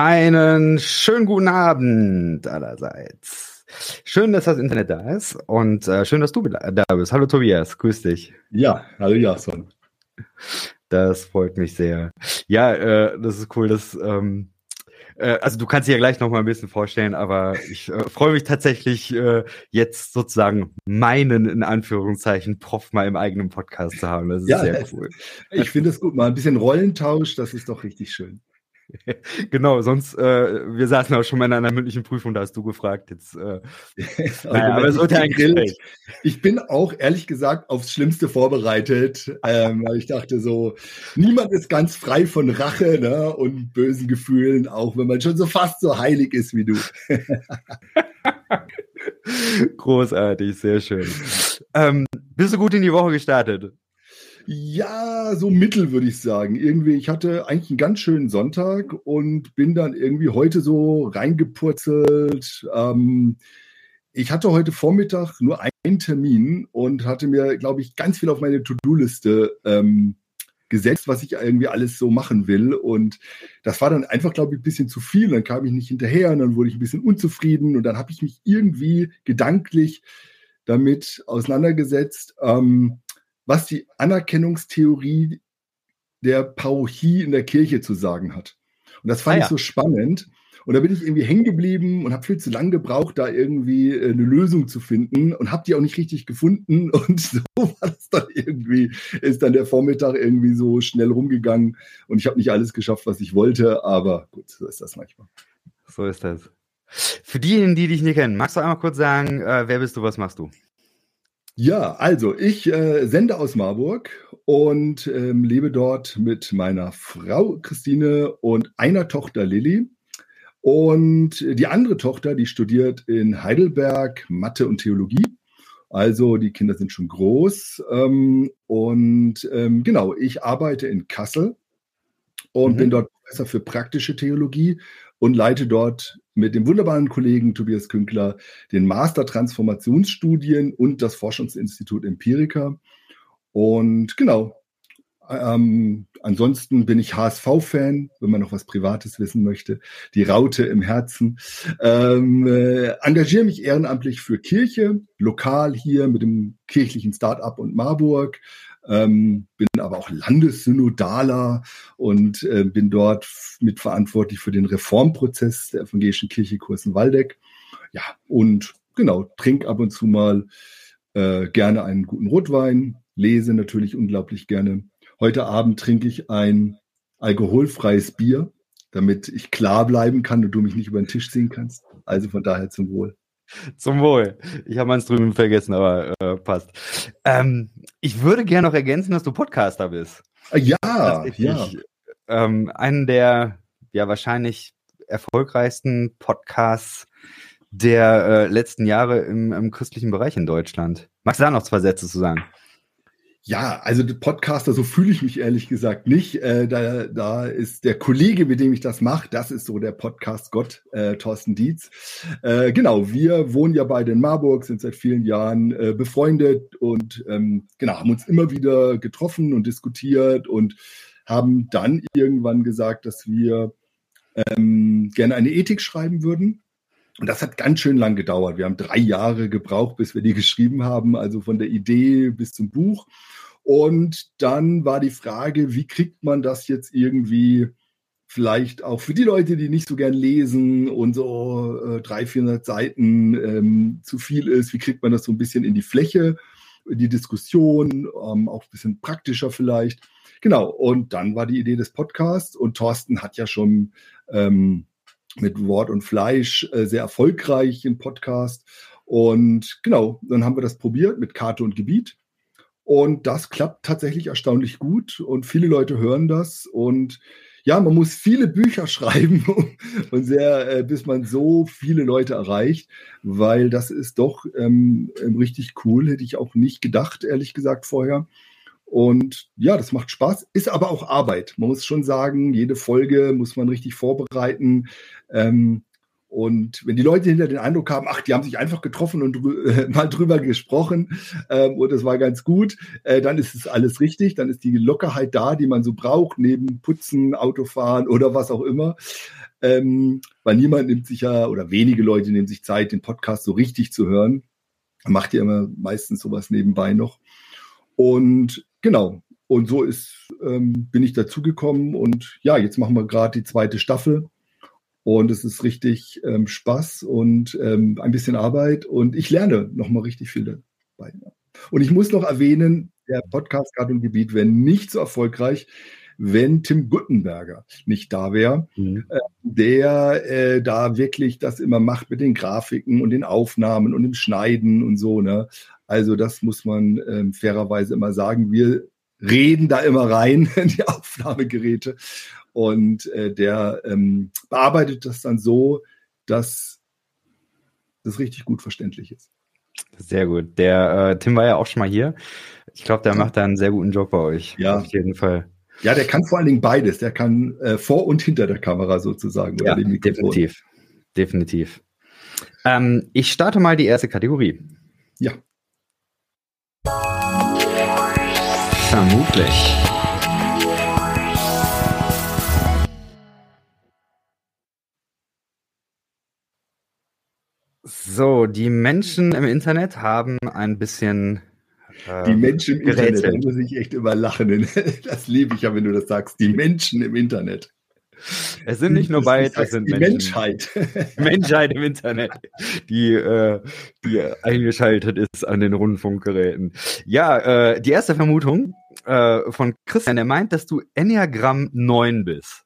Einen schönen guten Abend allerseits. Schön, dass das Internet da ist und äh, schön, dass du da bist. Hallo Tobias, grüß dich. Ja, hallo Jason. Das freut mich sehr. Ja, äh, das ist cool, dass ähm, äh, also du kannst dich ja gleich noch mal ein bisschen vorstellen, aber ich äh, freue mich tatsächlich äh, jetzt sozusagen meinen in Anführungszeichen Prof mal im eigenen Podcast zu haben. Das ist ja, sehr cool. Ich finde es gut, mal ein bisschen Rollentausch, das ist doch richtig schön. genau, sonst, äh, wir saßen auch schon mal in einer mündlichen Prüfung, da hast du gefragt. Jetzt, äh, naja, aber es wird ja ein Grillt. Ich bin auch ehrlich gesagt aufs Schlimmste vorbereitet, ähm, weil ich dachte so, niemand ist ganz frei von Rache ne, und bösen Gefühlen, auch wenn man schon so fast so heilig ist wie du. Großartig, sehr schön. Ähm, bist du gut in die Woche gestartet? Ja, so mittel würde ich sagen. Irgendwie, ich hatte eigentlich einen ganz schönen Sonntag und bin dann irgendwie heute so reingepurzelt. Ähm, ich hatte heute Vormittag nur einen Termin und hatte mir, glaube ich, ganz viel auf meine To-Do-Liste ähm, gesetzt, was ich irgendwie alles so machen will. Und das war dann einfach, glaube ich, ein bisschen zu viel. Dann kam ich nicht hinterher und dann wurde ich ein bisschen unzufrieden und dann habe ich mich irgendwie gedanklich damit auseinandergesetzt. Ähm, was die Anerkennungstheorie der Parochie in der Kirche zu sagen hat. Und das fand ah, ja. ich so spannend. Und da bin ich irgendwie hängen geblieben und habe viel zu lange gebraucht, da irgendwie äh, eine Lösung zu finden und habe die auch nicht richtig gefunden. Und so war das dann irgendwie, ist dann der Vormittag irgendwie so schnell rumgegangen und ich habe nicht alles geschafft, was ich wollte, aber gut, so ist das manchmal. So ist das. Für diejenigen, die dich nicht kennen, magst du einmal kurz sagen, äh, wer bist du, was machst du? Ja, also ich äh, sende aus Marburg und ähm, lebe dort mit meiner Frau Christine und einer Tochter Lilly. Und die andere Tochter, die studiert in Heidelberg Mathe und Theologie. Also die Kinder sind schon groß. Ähm, und ähm, genau, ich arbeite in Kassel und mhm. bin dort Professor für praktische Theologie und leite dort mit dem wunderbaren Kollegen Tobias Künkler den Master Transformationsstudien und das Forschungsinstitut Empirica. Und genau, ähm, ansonsten bin ich HSV-Fan, wenn man noch was Privates wissen möchte. Die Raute im Herzen. Ähm, äh, engagiere mich ehrenamtlich für Kirche, lokal hier mit dem kirchlichen Start-up und Marburg ähm, bin aber auch Landessynodaler und äh, bin dort mitverantwortlich für den Reformprozess der evangelischen Kirche Kursen-Waldeck. Ja, und genau, trinke ab und zu mal äh, gerne einen guten Rotwein, lese natürlich unglaublich gerne. Heute Abend trinke ich ein alkoholfreies Bier, damit ich klar bleiben kann und du mich nicht über den Tisch ziehen kannst. Also von daher zum Wohl. Zum Wohl. Ich habe meins drüben vergessen, aber äh, passt. Ähm, ich würde gerne noch ergänzen, dass du Podcaster bist. Ja, ja. Ähm, einen der ja wahrscheinlich erfolgreichsten Podcasts der äh, letzten Jahre im, im christlichen Bereich in Deutschland. Magst du da noch zwei Sätze zu sagen? Ja, also Podcaster, so fühle ich mich ehrlich gesagt nicht. Äh, da, da ist der Kollege, mit dem ich das mache, das ist so der Podcast Gott, äh, Thorsten Dietz. Äh, genau, wir wohnen ja beide in Marburg, sind seit vielen Jahren äh, befreundet und ähm, genau, haben uns immer wieder getroffen und diskutiert und haben dann irgendwann gesagt, dass wir ähm, gerne eine Ethik schreiben würden. Und das hat ganz schön lang gedauert. Wir haben drei Jahre gebraucht, bis wir die geschrieben haben, also von der Idee bis zum Buch. Und dann war die Frage, wie kriegt man das jetzt irgendwie vielleicht auch für die Leute, die nicht so gern lesen und so äh, 300, 400 Seiten ähm, zu viel ist, wie kriegt man das so ein bisschen in die Fläche, in die Diskussion, ähm, auch ein bisschen praktischer vielleicht. Genau, und dann war die Idee des Podcasts und Thorsten hat ja schon ähm, mit Wort und Fleisch äh, sehr erfolgreich im Podcast. Und genau, dann haben wir das probiert mit Karte und Gebiet. Und das klappt tatsächlich erstaunlich gut und viele Leute hören das und ja, man muss viele Bücher schreiben und sehr, äh, bis man so viele Leute erreicht, weil das ist doch ähm, ähm, richtig cool, hätte ich auch nicht gedacht, ehrlich gesagt, vorher. Und ja, das macht Spaß, ist aber auch Arbeit. Man muss schon sagen, jede Folge muss man richtig vorbereiten. Ähm, und wenn die Leute hinter den Eindruck haben, ach, die haben sich einfach getroffen und drü mal drüber gesprochen ähm, und es war ganz gut, äh, dann ist es alles richtig, dann ist die Lockerheit da, die man so braucht, neben Putzen, Autofahren oder was auch immer. ähm, weil niemand nimmt sich ja, oder wenige Leute nehmen sich Zeit, den Podcast so richtig zu hören. Macht ja immer meistens sowas nebenbei noch. Und genau, und so ist, ähm, bin ich dazugekommen und ja, jetzt machen wir gerade die zweite Staffel. Und es ist richtig ähm, Spaß und ähm, ein bisschen Arbeit und ich lerne nochmal richtig viel dabei. Und ich muss noch erwähnen, der Podcast Garten und Gebiet wäre nicht so erfolgreich, wenn Tim Guttenberger nicht da wäre, mhm. äh, der äh, da wirklich das immer macht mit den Grafiken und den Aufnahmen und dem Schneiden und so. Ne? Also das muss man ähm, fairerweise immer sagen. Wir reden da immer rein in die Aufnahmegeräte und äh, der ähm, bearbeitet das dann so, dass das richtig gut verständlich ist. Sehr gut. Der äh, Tim war ja auch schon mal hier. Ich glaube, der macht da einen sehr guten Job bei euch. Ja. Auf jeden Fall. Ja, der kann vor allen Dingen beides. Der kann äh, vor und hinter der Kamera sozusagen. ja, definitiv. Definitiv. Ähm, ich starte mal die erste Kategorie. Ja. Vermutlich. So, die Menschen im Internet haben ein bisschen. Die Menschen im gerätselt. Internet, da muss ich echt immer lachen. Das liebe ich ja, wenn du das sagst. Die Menschen im Internet. Es sind nicht nur beide, es sind die Menschen. Menschheit. Die Menschheit im Internet, die, äh, die eingeschaltet ist an den Rundfunkgeräten. Ja, äh, die erste Vermutung äh, von Christian, der meint, dass du Enneagramm 9 bist.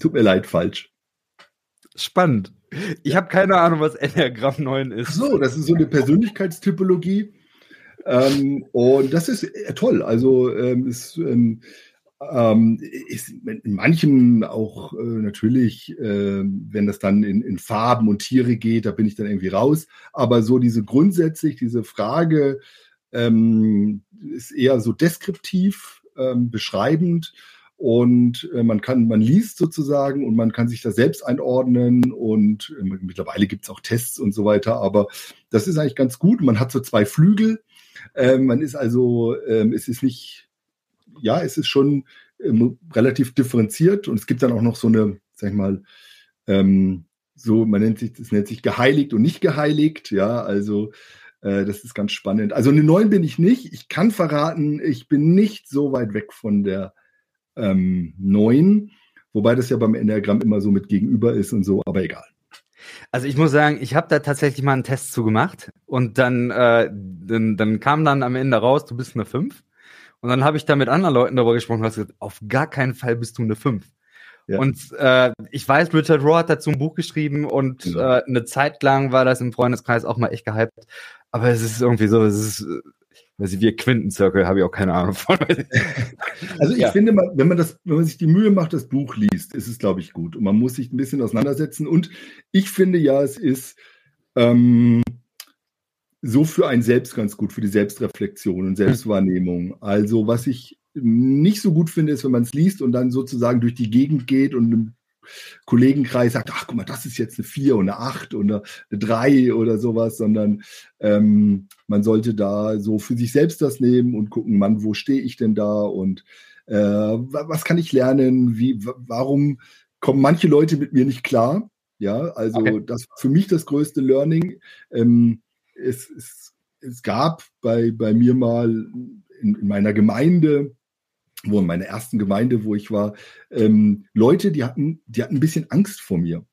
Tut mir leid, falsch. Spannend. Ich habe keine Ahnung, was Enneagramm 9 ist. Ach so, das ist so eine Persönlichkeitstypologie. Ähm, und das ist äh, toll. Also ähm, ist, ähm, ähm, ist in manchen auch äh, natürlich, äh, wenn das dann in, in, Farben und Tiere geht, da bin ich dann irgendwie raus. Aber so diese grundsätzlich, diese Frage ähm, ist eher so deskriptiv, ähm, beschreibend und äh, man kann, man liest sozusagen und man kann sich da selbst einordnen und äh, mittlerweile gibt es auch Tests und so weiter, aber das ist eigentlich ganz gut. Man hat so zwei Flügel. Äh, man ist also, ähm, es ist nicht, ja, es ist schon ähm, relativ differenziert und es gibt dann auch noch so eine, sag ich mal, ähm, so, man nennt sich, das nennt sich geheiligt und nicht geheiligt, ja, also äh, das ist ganz spannend. Also eine 9 bin ich nicht. Ich kann verraten, ich bin nicht so weit weg von der ähm, 9, wobei das ja beim Enneagramm immer so mit gegenüber ist und so, aber egal. Also ich muss sagen, ich habe da tatsächlich mal einen Test zu gemacht und dann, äh, dann, dann kam dann am Ende raus, du bist eine 5. Und dann habe ich da mit anderen Leuten darüber gesprochen und gesagt, auf gar keinen Fall bist du eine 5. Ja. Und äh, ich weiß, Richard Rohr hat dazu ein Buch geschrieben und ja. äh, eine Zeit lang war das im Freundeskreis auch mal echt gehypt. Aber es ist irgendwie so, es ist weiß ich, wie Quintenzirkel, habe ich auch keine Ahnung von. also ich ja. finde, wenn man das, wenn man sich die Mühe macht, das Buch liest, ist es, glaube ich, gut. Und man muss sich ein bisschen auseinandersetzen. Und ich finde ja, es ist ähm, so für einen selbst ganz gut, für die Selbstreflexion und Selbstwahrnehmung. Also was ich nicht so gut finde, ist, wenn man es liest und dann sozusagen durch die Gegend geht und Kollegenkreis sagt, ach guck mal, das ist jetzt eine 4 und eine 8 oder eine 3 oder sowas, sondern ähm, man sollte da so für sich selbst das nehmen und gucken, Mann, wo stehe ich denn da und äh, was kann ich lernen? Wie, warum kommen manche Leute mit mir nicht klar? Ja, also okay. das für mich das größte Learning. Ähm, es, es, es gab bei, bei mir mal in, in meiner Gemeinde wo in meiner ersten Gemeinde, wo ich war, ähm, Leute, die hatten, die hatten ein bisschen Angst vor mir.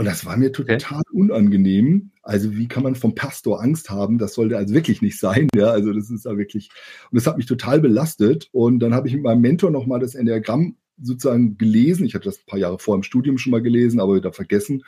Und das war mir total okay. unangenehm. Also wie kann man vom Pastor Angst haben? Das sollte also wirklich nicht sein. Ja, also das ist ja wirklich, und das hat mich total belastet. Und dann habe ich mit meinem Mentor nochmal das Enneagramm sozusagen gelesen. Ich hatte das ein paar Jahre vor im Studium schon mal gelesen, aber wieder vergessen.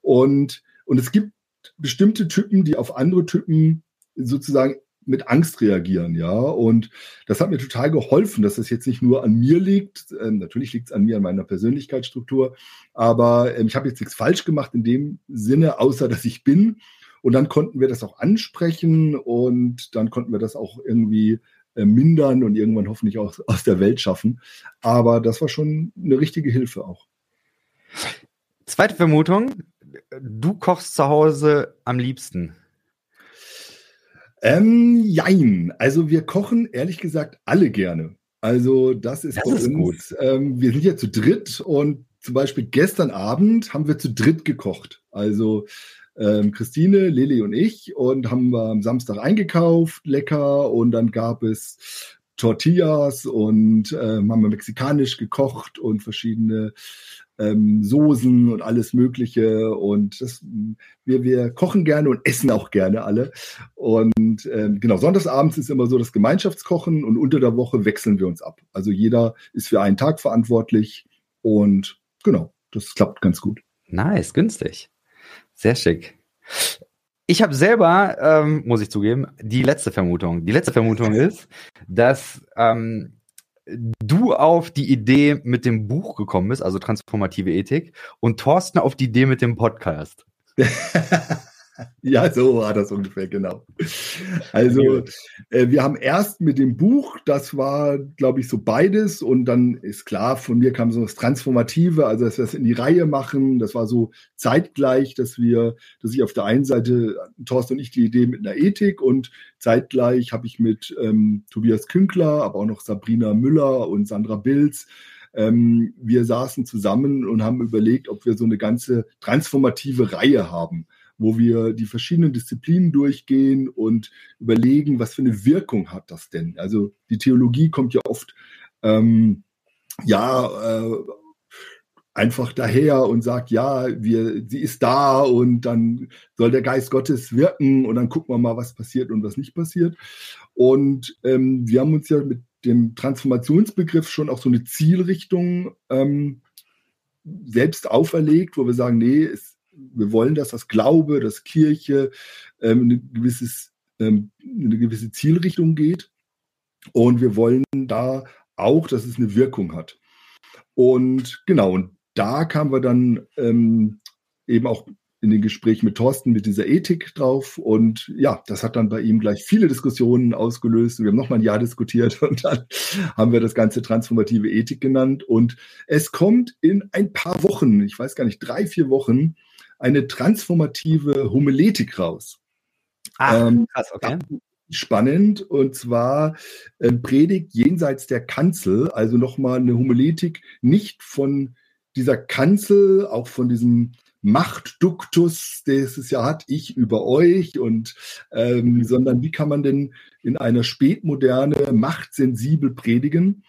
Und, und es gibt bestimmte Typen, die auf andere Typen sozusagen mit Angst reagieren, ja. Und das hat mir total geholfen, dass das jetzt nicht nur an mir liegt. Ähm, natürlich liegt es an mir, an meiner Persönlichkeitsstruktur, aber ähm, ich habe jetzt nichts falsch gemacht in dem Sinne, außer dass ich bin. Und dann konnten wir das auch ansprechen und dann konnten wir das auch irgendwie äh, mindern und irgendwann hoffentlich auch aus der Welt schaffen. Aber das war schon eine richtige Hilfe auch. Zweite Vermutung, du kochst zu Hause am liebsten. Ähm, jein. Also wir kochen ehrlich gesagt alle gerne. Also das ist das ist uns. Ähm, wir sind ja zu dritt und zum Beispiel gestern Abend haben wir zu dritt gekocht. Also ähm, Christine, Lili und ich und haben wir am Samstag eingekauft, lecker und dann gab es Tortillas und äh, haben wir mexikanisch gekocht und verschiedene ähm, Soßen und alles Mögliche. Und das, wir, wir kochen gerne und essen auch gerne alle. Und ähm, genau, sonntagsabends ist immer so das Gemeinschaftskochen und unter der Woche wechseln wir uns ab. Also jeder ist für einen Tag verantwortlich und genau, das klappt ganz gut. Nice, günstig. Sehr schick. Ich habe selber, ähm, muss ich zugeben, die letzte Vermutung. Die letzte Vermutung ist, dass ähm, du auf die Idee mit dem Buch gekommen bist, also transformative Ethik, und Thorsten auf die Idee mit dem Podcast. Ja, so war das ungefähr, genau. Also, äh, wir haben erst mit dem Buch, das war, glaube ich, so beides. Und dann ist klar, von mir kam so das Transformative, also dass wir das in die Reihe machen. Das war so zeitgleich, dass wir, dass ich auf der einen Seite, Thorsten und ich, die Idee mit einer Ethik und zeitgleich habe ich mit ähm, Tobias Künkler, aber auch noch Sabrina Müller und Sandra Bilz ähm, wir saßen zusammen und haben überlegt, ob wir so eine ganze transformative Reihe haben wo wir die verschiedenen Disziplinen durchgehen und überlegen, was für eine Wirkung hat das denn? Also die Theologie kommt ja oft ähm, ja äh, einfach daher und sagt, ja, wir, sie ist da und dann soll der Geist Gottes wirken und dann gucken wir mal, was passiert und was nicht passiert. Und ähm, wir haben uns ja mit dem Transformationsbegriff schon auch so eine Zielrichtung ähm, selbst auferlegt, wo wir sagen, nee, es wir wollen, dass das Glaube, dass Kirche ähm, eine, gewisses, ähm, eine gewisse Zielrichtung geht. Und wir wollen da auch, dass es eine Wirkung hat. Und genau, und da kamen wir dann ähm, eben auch in den Gesprächen mit Thorsten mit dieser Ethik drauf. Und ja, das hat dann bei ihm gleich viele Diskussionen ausgelöst. Wir haben nochmal ein Jahr diskutiert und dann haben wir das Ganze transformative Ethik genannt. Und es kommt in ein paar Wochen, ich weiß gar nicht, drei, vier Wochen, eine transformative Homiletik raus. Ah, ähm, krass, okay. Spannend und zwar äh, Predigt jenseits der Kanzel, also nochmal eine Homiletik nicht von dieser Kanzel, auch von diesem Machtduktus, das es ja hat, ich über euch und ähm, sondern wie kann man denn in einer Spätmoderne machtsensibel predigen?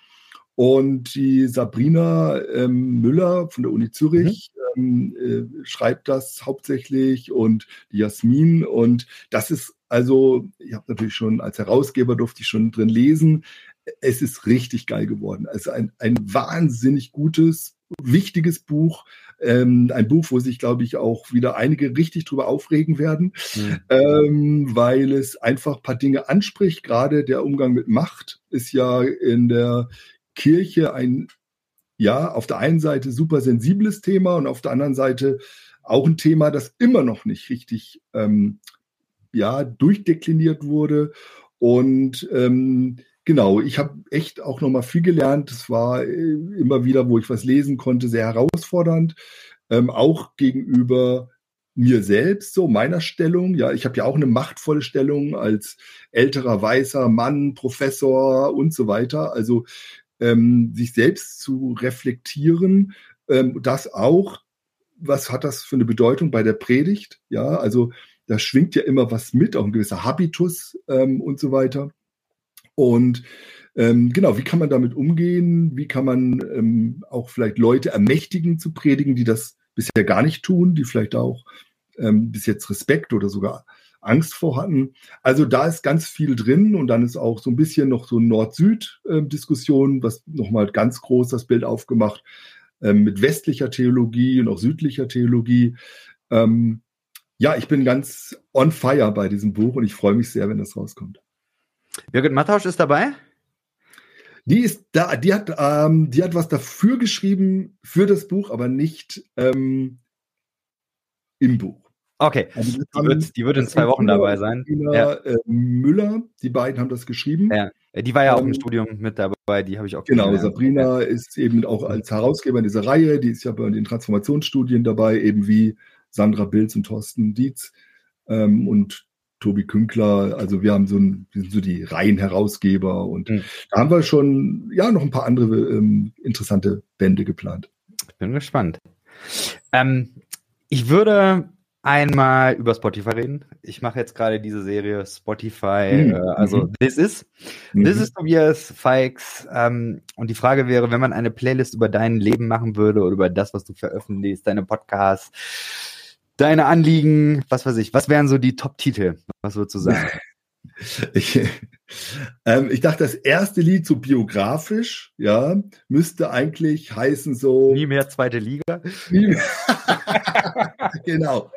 Und die Sabrina ähm, Müller von der Uni Zürich mhm. ähm, äh, schreibt das hauptsächlich und die Jasmin. Und das ist also, ich habe natürlich schon als Herausgeber durfte ich schon drin lesen. Es ist richtig geil geworden. Also ein, ein wahnsinnig gutes, wichtiges Buch. Ähm, ein Buch, wo sich, glaube ich, auch wieder einige richtig drüber aufregen werden, mhm. ähm, weil es einfach ein paar Dinge anspricht. Gerade der Umgang mit Macht ist ja in der Kirche ein, ja, auf der einen Seite super sensibles Thema und auf der anderen Seite auch ein Thema, das immer noch nicht richtig, ähm, ja, durchdekliniert wurde. Und ähm, genau, ich habe echt auch noch mal viel gelernt. Es war äh, immer wieder, wo ich was lesen konnte, sehr herausfordernd. Ähm, auch gegenüber mir selbst, so meiner Stellung. Ja, ich habe ja auch eine machtvolle Stellung als älterer weißer Mann, Professor und so weiter. Also ähm, sich selbst zu reflektieren, ähm, das auch, was hat das für eine Bedeutung bei der Predigt? Ja, also da schwingt ja immer was mit, auch ein gewisser Habitus ähm, und so weiter. Und ähm, genau, wie kann man damit umgehen? Wie kann man ähm, auch vielleicht Leute ermächtigen zu predigen, die das bisher gar nicht tun, die vielleicht auch ähm, bis jetzt Respekt oder sogar Angst vor hatten. Also da ist ganz viel drin und dann ist auch so ein bisschen noch so Nord-Süd-Diskussion, was nochmal ganz groß das Bild aufgemacht ähm, mit westlicher Theologie und auch südlicher Theologie. Ähm, ja, ich bin ganz on fire bei diesem Buch und ich freue mich sehr, wenn das rauskommt. Birgit Mattausch ist dabei? Die ist da, die hat, ähm, die hat was dafür geschrieben für das Buch, aber nicht ähm, im Buch. Okay, also die, wird, die wird in zwei Wochen Müller, dabei sein. ja. äh, Müller, die beiden haben das geschrieben. Ja. Die war ja auch im ähm, Studium mit dabei, die habe ich auch Genau, Sabrina ist eben auch als Herausgeber in dieser Reihe, die ist ja bei den Transformationsstudien dabei, eben wie Sandra Bilz und Thorsten Dietz ähm, und Tobi Künkler. Also wir haben so, ein, wir sind so die Reihenherausgeber und mhm. da haben wir schon ja noch ein paar andere ähm, interessante Bände geplant. Ich bin gespannt. Ähm, ich würde einmal über Spotify reden. Ich mache jetzt gerade diese Serie Spotify, mhm. äh, also mhm. This is. Mhm. This is Tobias Fikes. Ähm, und die Frage wäre, wenn man eine Playlist über dein Leben machen würde oder über das, was du veröffentlichst, deine Podcasts, deine Anliegen, was weiß ich, was wären so die Top-Titel? Was würdest du sagen? Ich, ähm, ich dachte, das erste Lied so biografisch, ja, müsste eigentlich heißen so. Nie mehr zweite Liga. Nie mehr. genau.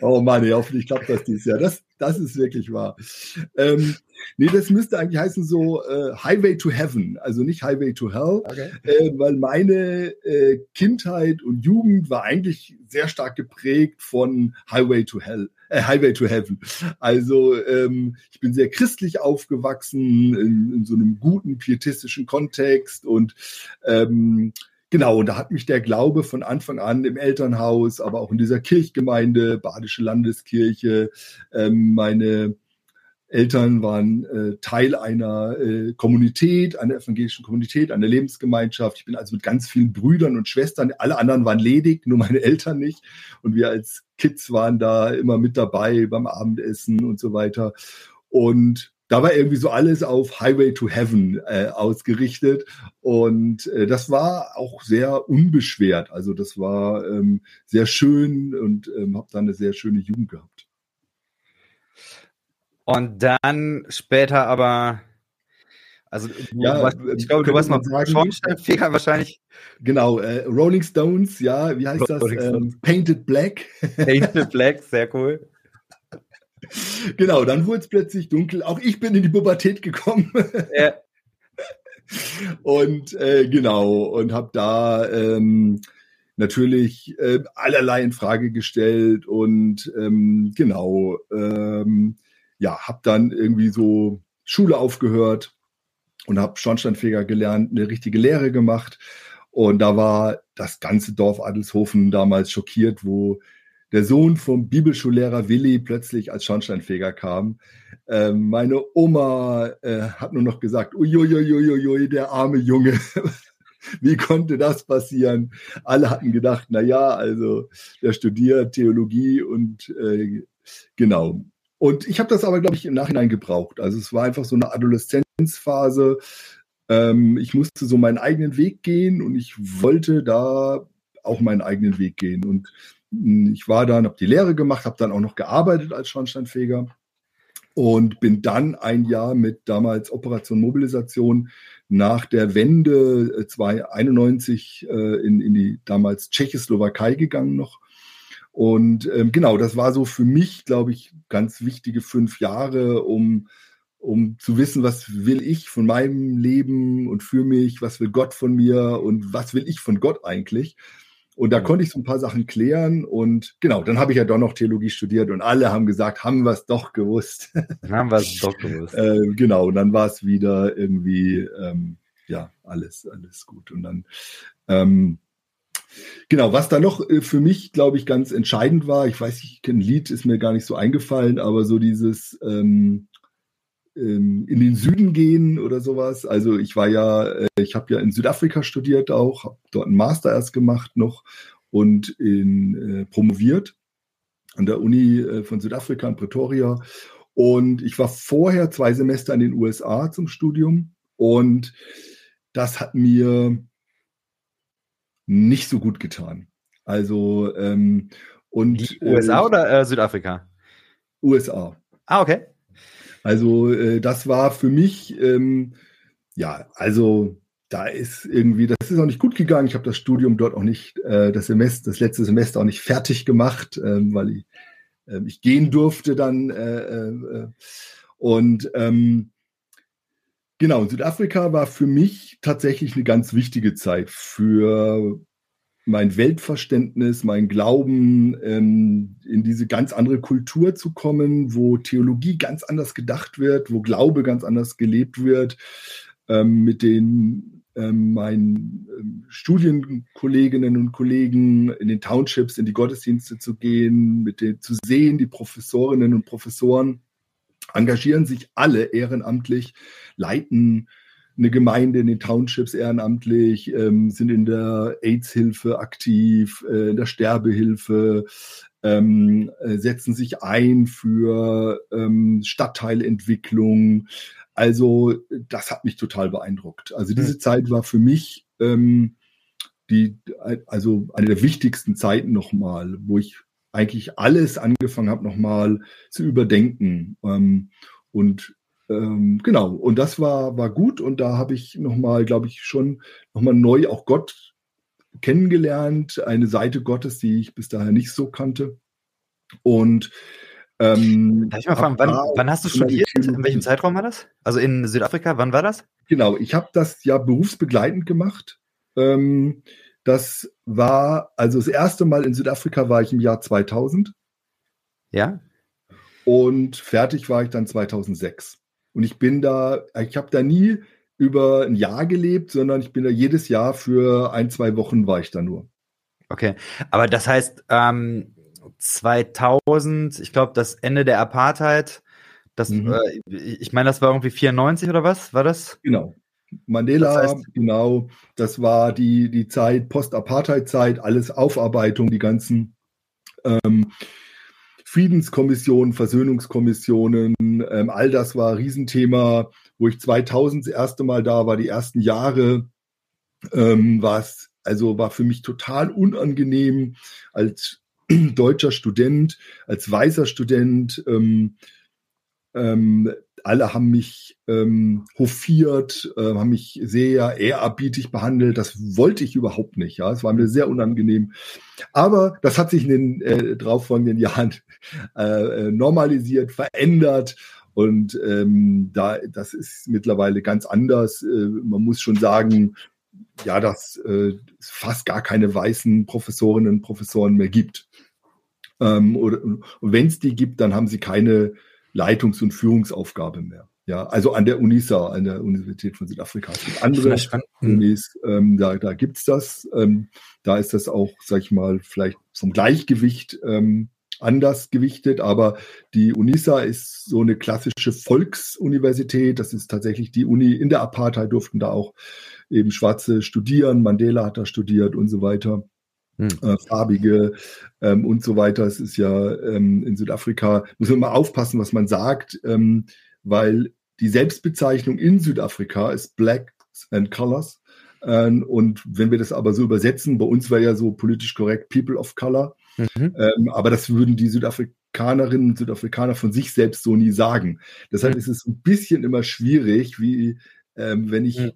Oh Mann, ja, hoffentlich klappt das dieses Jahr. Das, das ist wirklich wahr. Ähm, nee, das müsste eigentlich heißen so äh, Highway to Heaven, also nicht Highway to Hell, okay. äh, weil meine äh, Kindheit und Jugend war eigentlich sehr stark geprägt von Highway to Hell, äh, Highway to Heaven. Also ähm, ich bin sehr christlich aufgewachsen in, in so einem guten pietistischen Kontext und ähm, Genau, und da hat mich der Glaube von Anfang an im Elternhaus, aber auch in dieser Kirchgemeinde, Badische Landeskirche, ähm, meine Eltern waren äh, Teil einer äh, Kommunität, einer evangelischen Kommunität, einer Lebensgemeinschaft. Ich bin also mit ganz vielen Brüdern und Schwestern, alle anderen waren ledig, nur meine Eltern nicht. Und wir als Kids waren da immer mit dabei beim Abendessen und so weiter. Und da war irgendwie so alles auf Highway to Heaven äh, ausgerichtet und äh, das war auch sehr unbeschwert. Also das war ähm, sehr schön und ähm, habe dann eine sehr schöne Jugend gehabt. Und dann später aber, also ja, warst, ich glaube, du warst mal Schornsteinfeger wahrscheinlich. Genau, äh, Rolling Stones, ja, wie heißt das? Ähm, Painted Black. Painted Black, sehr cool. Genau, dann wurde es plötzlich dunkel. Auch ich bin in die Pubertät gekommen. Ja. und äh, genau, und habe da ähm, natürlich äh, allerlei in Frage gestellt und ähm, genau, ähm, ja, habe dann irgendwie so Schule aufgehört und habe Schornsteinfeger gelernt, eine richtige Lehre gemacht. Und da war das ganze Dorf Adelshofen damals schockiert, wo der Sohn vom Bibelschullehrer Willi plötzlich als Schornsteinfeger kam. Ähm, meine Oma äh, hat nur noch gesagt, uiuiuiui, der arme Junge. Wie konnte das passieren? Alle hatten gedacht, na ja, also der studiert Theologie und äh, genau. Und ich habe das aber, glaube ich, im Nachhinein gebraucht. Also es war einfach so eine Adoleszenzphase. Ähm, ich musste so meinen eigenen Weg gehen und ich wollte da auch meinen eigenen Weg gehen. Und ich war dann, habe die Lehre gemacht, habe dann auch noch gearbeitet als Schornsteinfeger und bin dann ein Jahr mit damals Operation Mobilisation nach der Wende 291 äh, äh, in, in die damals Tschechoslowakei gegangen noch. Und ähm, genau, das war so für mich, glaube ich, ganz wichtige fünf Jahre, um, um zu wissen, was will ich von meinem Leben und für mich, was will Gott von mir und was will ich von Gott eigentlich. Und da konnte ich so ein paar Sachen klären. Und genau, dann habe ich ja doch noch Theologie studiert und alle haben gesagt, haben wir es doch gewusst. Haben wir es doch gewusst. äh, genau, und dann war es wieder irgendwie, ähm, ja, alles, alles gut. Und dann, ähm, genau, was da noch äh, für mich, glaube ich, ganz entscheidend war, ich weiß nicht, ein Lied ist mir gar nicht so eingefallen, aber so dieses, ähm, ähm, in den Süden gehen oder sowas. Also ich war ja, äh, ich habe ja in Südafrika studiert auch, habe dort einen Master erst gemacht noch und in, äh, promoviert an der Uni äh, von Südafrika in Pretoria. Und ich war vorher zwei Semester in den USA zum Studium und das hat mir nicht so gut getan. Also ähm, und Die USA äh, oder äh, Südafrika? USA. Ah, okay. Also äh, das war für mich, ähm, ja, also da ist irgendwie, das ist auch nicht gut gegangen. Ich habe das Studium dort auch nicht, äh, das Semester, das letzte Semester auch nicht fertig gemacht, ähm, weil ich, äh, ich gehen durfte dann. Äh, äh, und ähm, genau, Südafrika war für mich tatsächlich eine ganz wichtige Zeit für mein Weltverständnis, mein Glauben, ähm, in diese ganz andere Kultur zu kommen, wo Theologie ganz anders gedacht wird, wo Glaube ganz anders gelebt wird, ähm, mit den ähm, meinen ähm, Studienkolleginnen und Kollegen in den Townships, in die Gottesdienste zu gehen, mit den zu sehen, die Professorinnen und Professoren engagieren sich alle ehrenamtlich, leiten eine Gemeinde in den Townships ehrenamtlich, ähm, sind in der AIDS-Hilfe aktiv, äh, in der Sterbehilfe, ähm, äh, setzen sich ein für ähm, Stadtteilentwicklung. Also das hat mich total beeindruckt. Also diese mhm. Zeit war für mich ähm, die, also eine der wichtigsten Zeiten nochmal, wo ich eigentlich alles angefangen habe, nochmal zu überdenken. Ähm, und ähm, genau, und das war, war gut. Und da habe ich nochmal, glaube ich, schon nochmal neu auch Gott kennengelernt, eine Seite Gottes, die ich bis dahin nicht so kannte. Und ähm, Darf ich mal fragen, wann, wann hast du studiert? In welchem Zeitraum war das? Also in Südafrika, wann war das? Genau, ich habe das ja berufsbegleitend gemacht. Ähm, das war, also das erste Mal in Südafrika war ich im Jahr 2000. Ja. Und fertig war ich dann 2006. Und ich bin da, ich habe da nie über ein Jahr gelebt, sondern ich bin da jedes Jahr für ein, zwei Wochen war ich da nur. Okay, aber das heißt, ähm, 2000, ich glaube, das Ende der Apartheid, das, mhm. äh, ich meine, das war irgendwie 94 oder was? War das? Genau. Mandela, das heißt, genau, das war die, die Zeit, Post-Apartheid-Zeit, alles Aufarbeitung, die ganzen ähm, Friedenskommissionen, Versöhnungskommissionen, ähm, all das war Riesenthema. Wo ich 2000 das erste Mal da war, die ersten Jahre, ähm, war es, also war für mich total unangenehm als deutscher Student, als weißer Student, ähm, ähm, alle haben mich ähm, hofiert, äh, haben mich sehr ehrerbietig behandelt. Das wollte ich überhaupt nicht. Ja, es war mir sehr unangenehm. Aber das hat sich in den äh, darauffolgenden Jahren äh, normalisiert, verändert. Und ähm, da, das ist mittlerweile ganz anders. Äh, man muss schon sagen, ja, dass äh, es fast gar keine weißen Professorinnen und Professoren mehr gibt. Ähm, oder, und wenn es die gibt, dann haben sie keine Leitungs- und Führungsaufgabe mehr. Ja, also an der UNISA, an der Universität von Südafrika. Es gibt andere Unis, ähm, da, da gibt's das. Ähm, da ist das auch, sag ich mal, vielleicht vom Gleichgewicht ähm, anders gewichtet, aber die UNISA ist so eine klassische Volksuniversität. Das ist tatsächlich die Uni. In der Apartheid durften da auch eben Schwarze studieren. Mandela hat da studiert und so weiter hm. Äh, farbige ähm, und so weiter. Es ist ja ähm, in Südafrika, muss man immer aufpassen, was man sagt, ähm, weil die Selbstbezeichnung in Südafrika ist Black and Colors. Ähm, und wenn wir das aber so übersetzen, bei uns wäre ja so politisch korrekt People of Color. Mhm. Ähm, aber das würden die Südafrikanerinnen und Südafrikaner von sich selbst so nie sagen. Deshalb mhm. ist es ein bisschen immer schwierig, wie ähm, wenn ich mhm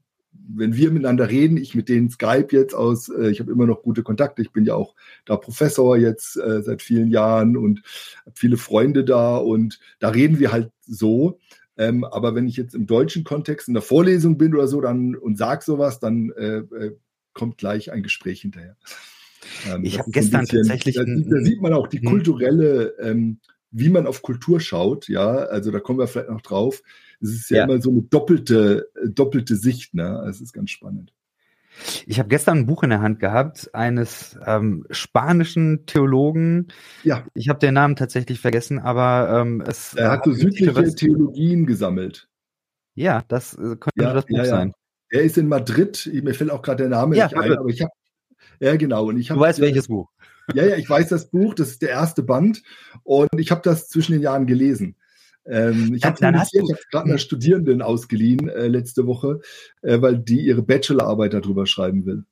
wenn wir miteinander reden, ich mit denen Skype jetzt aus, äh, ich habe immer noch gute Kontakte, ich bin ja auch da Professor jetzt äh, seit vielen Jahren und habe viele Freunde da und da reden wir halt so. Ähm, aber wenn ich jetzt im deutschen Kontext in der Vorlesung bin oder so dann und sag sowas, dann äh, äh, kommt gleich ein Gespräch hinterher. Ähm, ich habe gestern bisschen, tatsächlich. Da, da, sieht man auch die kulturelle, ähm, wie man auf Kultur schaut. Ja, also da kommen wir vielleicht noch drauf. Es ist ja, ja, immer so eine doppelte, doppelte Sicht, ne? Es ist ganz spannend. Ich habe gestern ein Buch in der Hand gehabt, eines ähm, spanischen Theologen. Ja. Ich habe den Namen tatsächlich vergessen, aber ähm, es. Er hat so südliche. Theologien gesammelt. Ja, das äh, könnte ja, das Buch ja, sein. Er ist in Madrid, mir fällt auch gerade der Name nicht ein, aber ich habe. Ja, genau. Und ich hab, du weißt, welches Buch? Ja, ja, ich weiß das Buch, das ist der erste Band und ich habe das zwischen den Jahren gelesen. Ähm, ich habe gerade einer Studierenden ausgeliehen äh, letzte Woche, äh, weil die ihre Bachelorarbeit darüber schreiben will.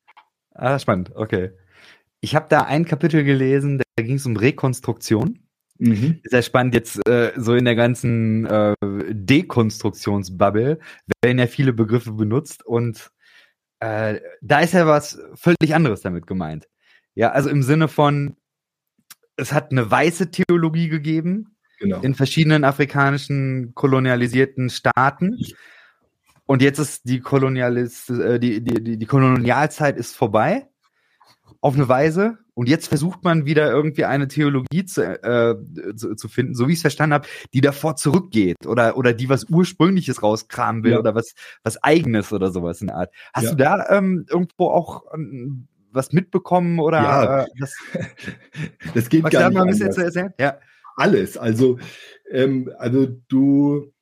Ah, spannend, okay. Ich habe da ein Kapitel gelesen, da ging es um Rekonstruktion. Mhm. Sehr spannend jetzt äh, so in der ganzen äh, Dekonstruktionsbubble werden ja viele Begriffe benutzt und äh, da ist ja was völlig anderes damit gemeint. Ja, also im Sinne von, es hat eine weiße Theologie gegeben, Genau. In verschiedenen afrikanischen kolonialisierten Staaten. Und jetzt ist die, Kolonialis äh, die, die, die Kolonialzeit ist vorbei. Auf eine Weise. Und jetzt versucht man wieder irgendwie eine Theologie zu, äh, zu, zu finden, so wie ich es verstanden habe, die davor zurückgeht oder, oder die was Ursprüngliches rauskramen will ja. oder was, was Eigenes oder sowas in der Art. Hast ja. du da ähm, irgendwo auch ähm, was mitbekommen oder ja. äh, das, das geht gar nicht. Mal ein bisschen zu erzählen? Ja alles. Also, ähm, also du,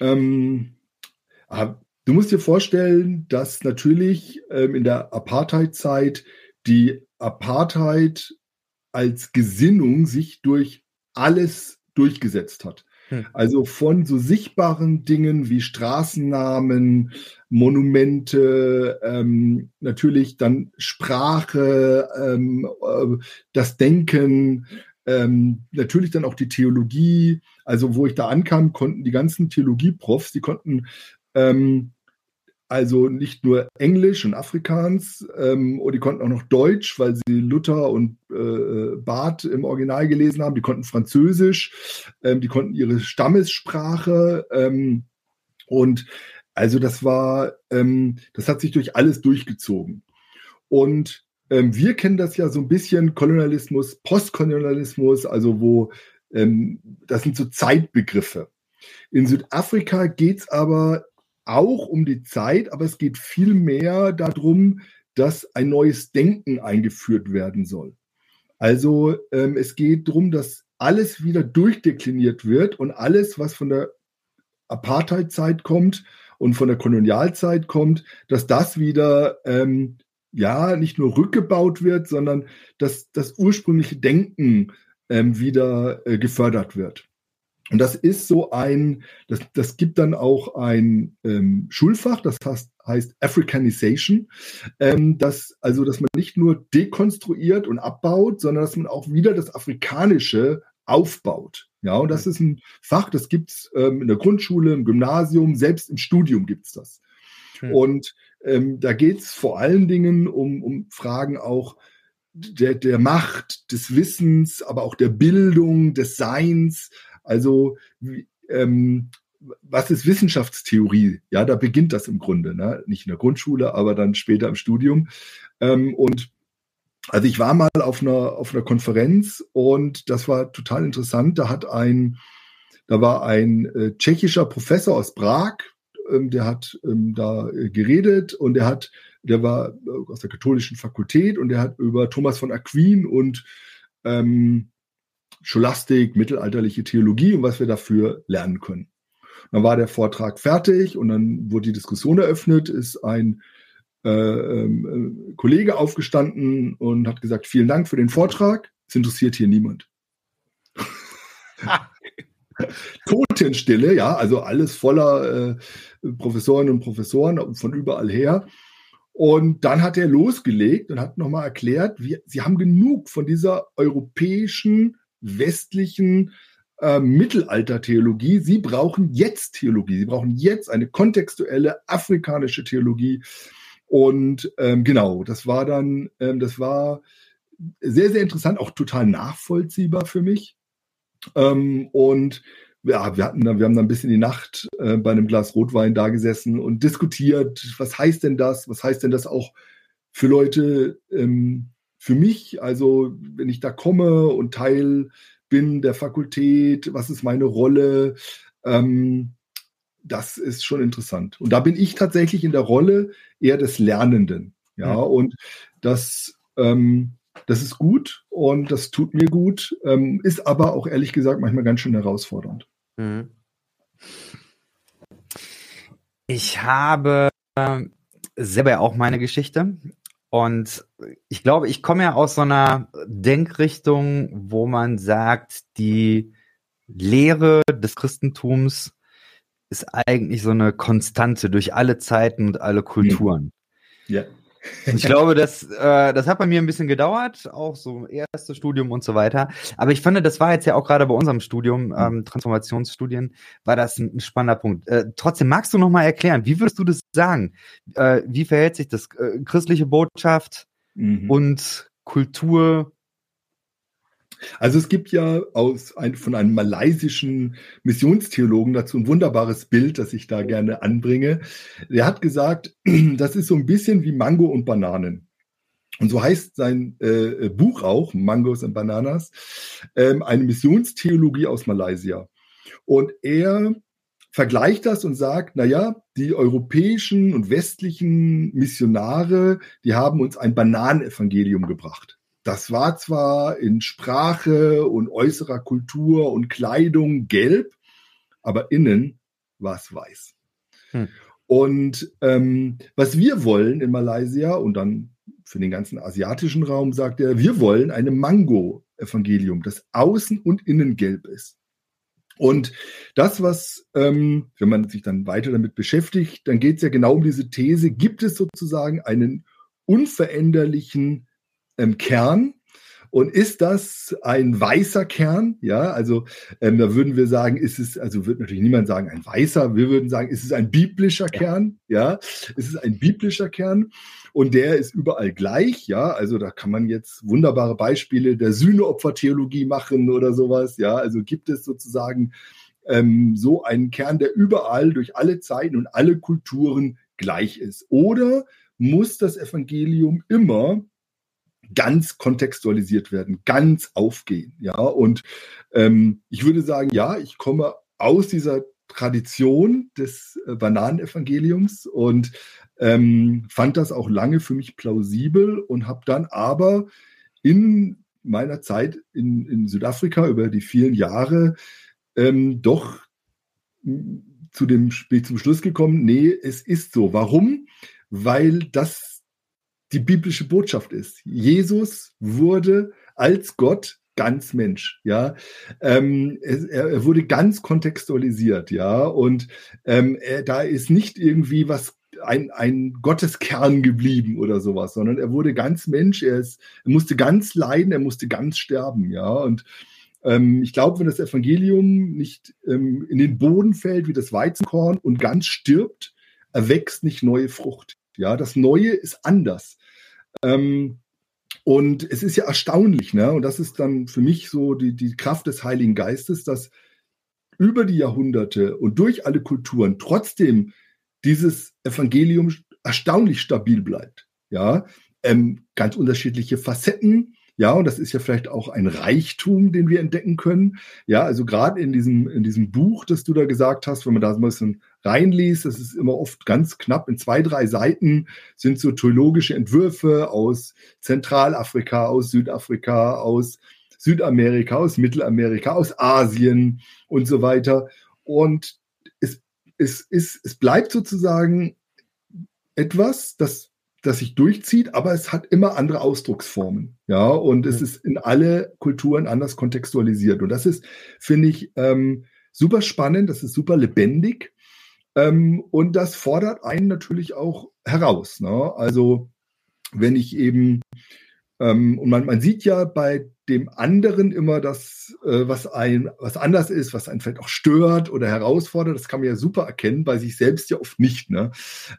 ähm, du musst dir vorstellen, dass natürlich ähm, in der Apartheid-Zeit die Apartheid als Gesinnung sich durch alles durchgesetzt hat. Hm. Also von so sichtbaren Dingen wie Straßennamen, Monumente, ähm, natürlich dann Sprache, ähm, äh, das Denken, ähm, natürlich dann auch die Theologie. Also wo ich da ankam, konnten die ganzen Theologieprofs, die konnten ähm, also nicht nur Englisch und Afrikaans, ähm, und die konnten auch noch Deutsch, weil sie Luther und äh, Barth im Original gelesen haben. Die konnten Französisch, ähm, die konnten ihre Stammessprache. Ähm, und also das war, ähm, das hat sich durch alles durchgezogen. Und ähm, wir kennen das ja so ein bisschen Kolonialismus, Postkolonialismus, also wo ähm, das sind so Zeitbegriffe. In Südafrika geht es aber auch um die Zeit, aber es geht viel mehr darum, dass ein neues Denken eingeführt werden soll. Also ähm, es geht darum, dass alles wieder durchdekliniert wird und alles, was von der Apartheid-Zeit kommt und von der Kolonialzeit kommt, dass das wieder ähm, ja nicht nur rückgebaut wird, sondern dass das ursprüngliche Denken ähm, wieder äh, gefördert wird. Und das ist so ein, das, das gibt dann auch ein ähm, Schulfach, das heißt, heißt Africanization, ähm, das, also dass man nicht nur dekonstruiert und abbaut, sondern dass man auch wieder das Afrikanische aufbaut. Ja, und das ist ein Fach, das gibt's ähm, in der Grundschule, im Gymnasium, selbst im Studium gibt's das. Hm. Und ähm, da geht's vor allen Dingen um, um Fragen auch der, der Macht, des Wissens, aber auch der Bildung, des Seins. Also ähm, was ist Wissenschaftstheorie? Ja, da beginnt das im Grunde, ne? nicht in der Grundschule, aber dann später im Studium. Ähm, und also ich war mal auf einer, auf einer Konferenz und das war total interessant. Da hat ein, da war ein äh, tschechischer Professor aus Prag, ähm, der hat ähm, da äh, geredet und der hat, der war äh, aus der katholischen Fakultät und der hat über Thomas von Aquin und ähm, Scholastik, mittelalterliche Theologie und was wir dafür lernen können. Dann war der Vortrag fertig und dann wurde die Diskussion eröffnet, ist ein äh, äh, Kollege aufgestanden und hat gesagt, vielen Dank für den Vortrag, es interessiert hier niemand. Totenstille, ja, also alles voller äh, Professorinnen und Professoren von überall her. Und dann hat er losgelegt und hat nochmal erklärt, wie, sie haben genug von dieser europäischen westlichen äh, Mittelaltertheologie. Sie brauchen jetzt Theologie. Sie brauchen jetzt eine kontextuelle afrikanische Theologie. Und ähm, genau, das war dann, ähm, das war sehr, sehr interessant, auch total nachvollziehbar für mich. Ähm, und ja, wir hatten wir haben dann ein bisschen die Nacht äh, bei einem Glas Rotwein da gesessen und diskutiert, was heißt denn das? Was heißt denn das auch für Leute, ähm, für mich, also wenn ich da komme und Teil bin der Fakultät, was ist meine Rolle, ähm, das ist schon interessant. Und da bin ich tatsächlich in der Rolle eher des Lernenden. Ja, mhm. und das, ähm, das ist gut und das tut mir gut, ähm, ist aber auch ehrlich gesagt manchmal ganz schön herausfordernd. Mhm. Ich habe selber auch meine Geschichte. Und ich glaube, ich komme ja aus so einer Denkrichtung, wo man sagt, die Lehre des Christentums ist eigentlich so eine Konstante durch alle Zeiten und alle Kulturen. Ja ich glaube, das, äh, das hat bei mir ein bisschen gedauert, auch so erstes Studium und so weiter. Aber ich fand, das war jetzt ja auch gerade bei unserem Studium, mhm. ähm, Transformationsstudien, war das ein, spannender Punkt. Äh, trotzdem, magst du noch mal erklären, wie würdest du das sagen? Äh, wie verhält sich das äh, christliche Botschaft mhm. und Kultur also es gibt ja aus ein, von einem malaysischen Missionstheologen dazu ein wunderbares Bild, das ich da gerne anbringe. Der hat gesagt, das ist so ein bisschen wie Mango und Bananen. Und so heißt sein äh, Buch auch, Mangos and Bananas, ähm, eine Missionstheologie aus Malaysia. Und er vergleicht das und sagt, na ja, die europäischen und westlichen Missionare, die haben uns ein Bananenevangelium gebracht. Das war zwar in Sprache und äußerer Kultur und Kleidung gelb, aber innen war es weiß. Hm. Und ähm, was wir wollen in Malaysia und dann für den ganzen asiatischen Raum sagt er, wir wollen eine Mango-Evangelium, das außen und innen gelb ist. Und das, was, ähm, wenn man sich dann weiter damit beschäftigt, dann geht es ja genau um diese These, gibt es sozusagen einen unveränderlichen ähm, Kern, und ist das ein weißer Kern? Ja, also ähm, da würden wir sagen, ist es, also wird natürlich niemand sagen, ein weißer, wir würden sagen, ist es ein biblischer. Kern? Ja, ist es ein biblischer Kern? Und der ist überall gleich, ja. Also da kann man jetzt wunderbare Beispiele der Sühneopfertheologie machen oder sowas, ja. Also gibt es sozusagen ähm, so einen Kern, der überall durch alle Zeiten und alle Kulturen gleich ist? Oder muss das Evangelium immer ganz kontextualisiert werden, ganz aufgehen. Ja, und ähm, ich würde sagen, ja, ich komme aus dieser Tradition des äh, Bananenevangeliums und ähm, fand das auch lange für mich plausibel und habe dann aber in meiner Zeit in, in Südafrika über die vielen Jahre ähm, doch zu dem zum Schluss gekommen, nee, es ist so. Warum? Weil das die biblische Botschaft ist. Jesus wurde als Gott ganz Mensch, ja. Ähm, er, er, wurde ganz kontextualisiert, ja. Und ähm, er, da ist nicht irgendwie was ein, ein Gotteskern geblieben oder sowas, sondern er wurde ganz Mensch, er, ist, er musste ganz leiden, er musste ganz sterben, ja. Und ähm, ich glaube, wenn das Evangelium nicht ähm, in den Boden fällt wie das Weizenkorn und ganz stirbt, erwächst nicht neue Frucht. Ja, das Neue ist anders. Ähm, und es ist ja erstaunlich, ne? und das ist dann für mich so die, die Kraft des Heiligen Geistes, dass über die Jahrhunderte und durch alle Kulturen trotzdem dieses Evangelium erstaunlich stabil bleibt. Ja, ähm, ganz unterschiedliche Facetten, ja, und das ist ja vielleicht auch ein Reichtum, den wir entdecken können. Ja, also gerade in diesem, in diesem Buch, das du da gesagt hast, wenn man da so ein bisschen reinliest, das ist immer oft ganz knapp, in zwei, drei Seiten sind so theologische Entwürfe aus Zentralafrika, aus Südafrika, aus Südamerika, aus Mittelamerika, aus Asien und so weiter. Und es, es, es, es bleibt sozusagen etwas, das das sich durchzieht, aber es hat immer andere Ausdrucksformen. Ja, und es ist in alle Kulturen anders kontextualisiert. Und das ist, finde ich, ähm, super spannend, das ist super lebendig. Ähm, und das fordert einen natürlich auch heraus. Ne? Also, wenn ich eben, ähm, und man, man sieht ja bei dem anderen immer das, äh, was ein, was anders ist, was einen vielleicht auch stört oder herausfordert. Das kann man ja super erkennen, bei sich selbst ja oft nicht. Ne?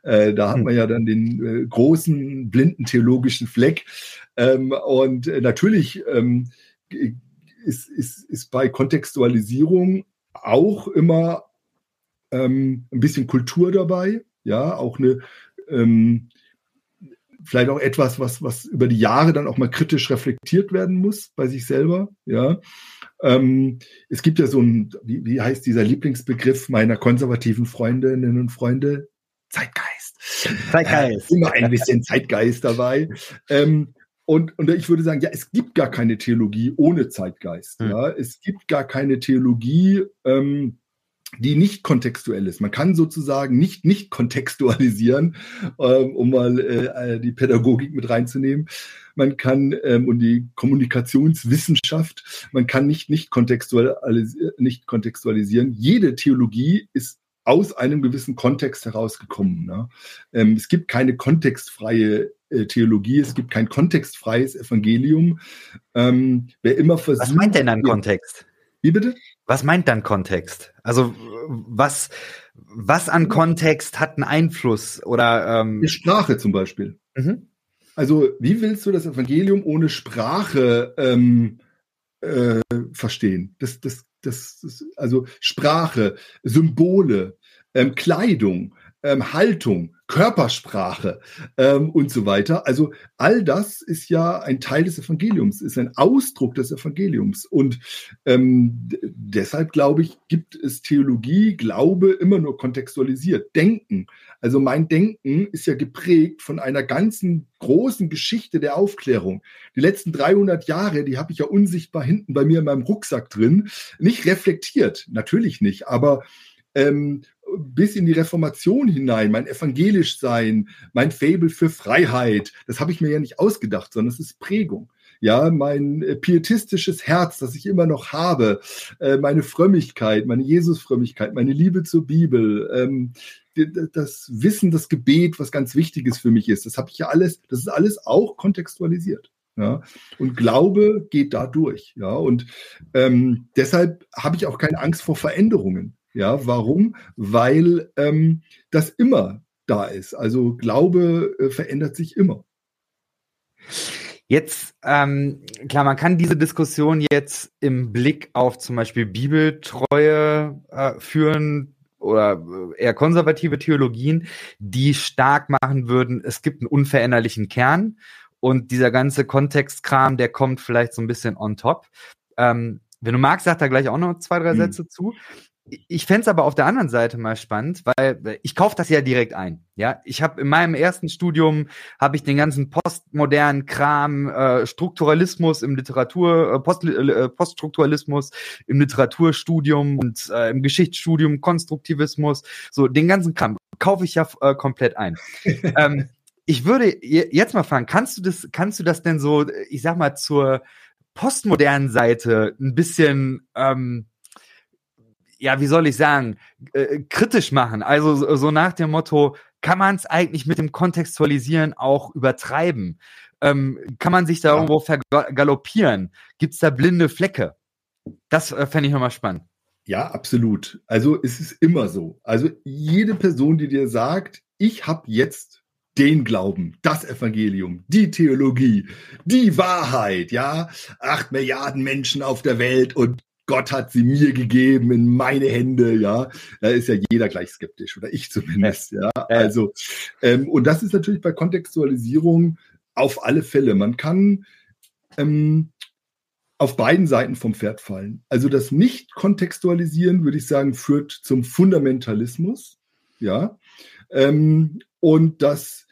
Äh, da hat hm. man ja dann den äh, großen blinden theologischen Fleck. Ähm, und äh, natürlich ähm, ist, ist, ist bei Kontextualisierung auch immer ähm, ein bisschen Kultur dabei, ja, auch eine ähm, vielleicht auch etwas, was, was über die Jahre dann auch mal kritisch reflektiert werden muss bei sich selber. Ja. Ähm, es gibt ja so ein, wie, wie heißt dieser Lieblingsbegriff meiner konservativen Freundinnen und Freunde? Zeitgeist. Zeitgeist. Äh, immer ein bisschen Zeitgeist dabei. Ähm, und, und ich würde sagen, ja, es gibt gar keine Theologie ohne Zeitgeist. Mhm. Ja, es gibt gar keine Theologie, ähm, die nicht kontextuell ist. Man kann sozusagen nicht nicht kontextualisieren, ähm, um mal äh, die Pädagogik mit reinzunehmen. Man kann ähm, und die Kommunikationswissenschaft, man kann nicht nicht, kontextualis nicht kontextualisieren. Jede Theologie ist aus einem gewissen Kontext herausgekommen. Ne? Ähm, es gibt keine kontextfreie äh, Theologie, es gibt kein kontextfreies Evangelium. Ähm, wer immer versucht. Was meint denn ein Kontext? Wie bitte? Was meint dann Kontext? Also was, was an Kontext hat einen Einfluss oder ähm die Sprache zum Beispiel. Mhm. Also wie willst du das Evangelium ohne Sprache ähm, äh, verstehen? Das, das, das, das, also Sprache, Symbole, ähm, Kleidung, ähm, Haltung, Körpersprache ähm, und so weiter. Also all das ist ja ein Teil des Evangeliums, ist ein Ausdruck des Evangeliums. Und ähm, deshalb glaube ich, gibt es Theologie, Glaube immer nur kontextualisiert. Denken. Also mein Denken ist ja geprägt von einer ganzen großen Geschichte der Aufklärung. Die letzten 300 Jahre, die habe ich ja unsichtbar hinten bei mir in meinem Rucksack drin, nicht reflektiert, natürlich nicht, aber ähm, bis in die Reformation hinein, mein evangelisch Sein, mein Fabel für Freiheit, das habe ich mir ja nicht ausgedacht, sondern es ist Prägung. Ja, mein äh, pietistisches Herz, das ich immer noch habe, äh, meine Frömmigkeit, meine Jesusfrömmigkeit, meine Liebe zur Bibel, ähm, das Wissen, das Gebet, was ganz Wichtiges für mich ist, das habe ich ja alles, das ist alles auch kontextualisiert. Ja, und Glaube geht da durch. Ja, und ähm, deshalb habe ich auch keine Angst vor Veränderungen. Ja, warum? Weil ähm, das immer da ist. Also Glaube äh, verändert sich immer. Jetzt, ähm, klar, man kann diese Diskussion jetzt im Blick auf zum Beispiel Bibeltreue äh, führen oder äh, eher konservative Theologien, die stark machen würden, es gibt einen unveränderlichen Kern und dieser ganze Kontextkram, der kommt vielleicht so ein bisschen on top. Ähm, wenn du magst, sag da gleich auch noch zwei, drei hm. Sätze zu ich fände aber auf der anderen Seite mal spannend, weil ich kaufe das ja direkt ein. Ja, ich habe in meinem ersten Studium habe ich den ganzen postmodernen Kram, äh, Strukturalismus im Literatur, äh, Post, äh, Poststrukturalismus im Literaturstudium und äh, im Geschichtsstudium Konstruktivismus, so den ganzen Kram kaufe ich ja äh, komplett ein. ähm, ich würde jetzt mal fragen, kannst du das, kannst du das denn so, ich sag mal zur postmodernen Seite ein bisschen ähm, ja, wie soll ich sagen, äh, kritisch machen. Also so, so nach dem Motto, kann man es eigentlich mit dem Kontextualisieren auch übertreiben? Ähm, kann man sich da ja. irgendwo vergaloppieren? Gibt es da blinde Flecke? Das äh, fände ich nochmal spannend. Ja, absolut. Also es ist immer so. Also jede Person, die dir sagt, ich habe jetzt den Glauben, das Evangelium, die Theologie, die Wahrheit, ja, acht Milliarden Menschen auf der Welt und Gott hat sie mir gegeben in meine Hände, ja. Da ist ja jeder gleich skeptisch oder ich zumindest, ja. Also, ähm, und das ist natürlich bei Kontextualisierung auf alle Fälle. Man kann ähm, auf beiden Seiten vom Pferd fallen. Also das Nicht-Kontextualisieren, würde ich sagen, führt zum Fundamentalismus, ja. Ähm, und das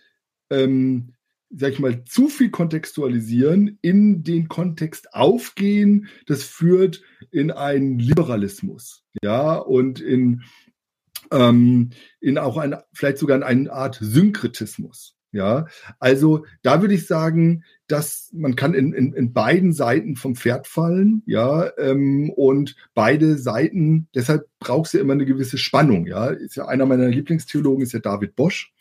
ähm, sag ich mal, zu viel kontextualisieren, in den Kontext aufgehen, das führt in einen Liberalismus, ja, und in, ähm, in auch ein, vielleicht sogar in eine Art Synkretismus. Ja, also da würde ich sagen, dass man kann in, in, in beiden Seiten vom Pferd fallen, ja, ähm, und beide Seiten, deshalb brauchst du immer eine gewisse Spannung, ja. Ist ja einer meiner Lieblingstheologen, ist ja David Bosch.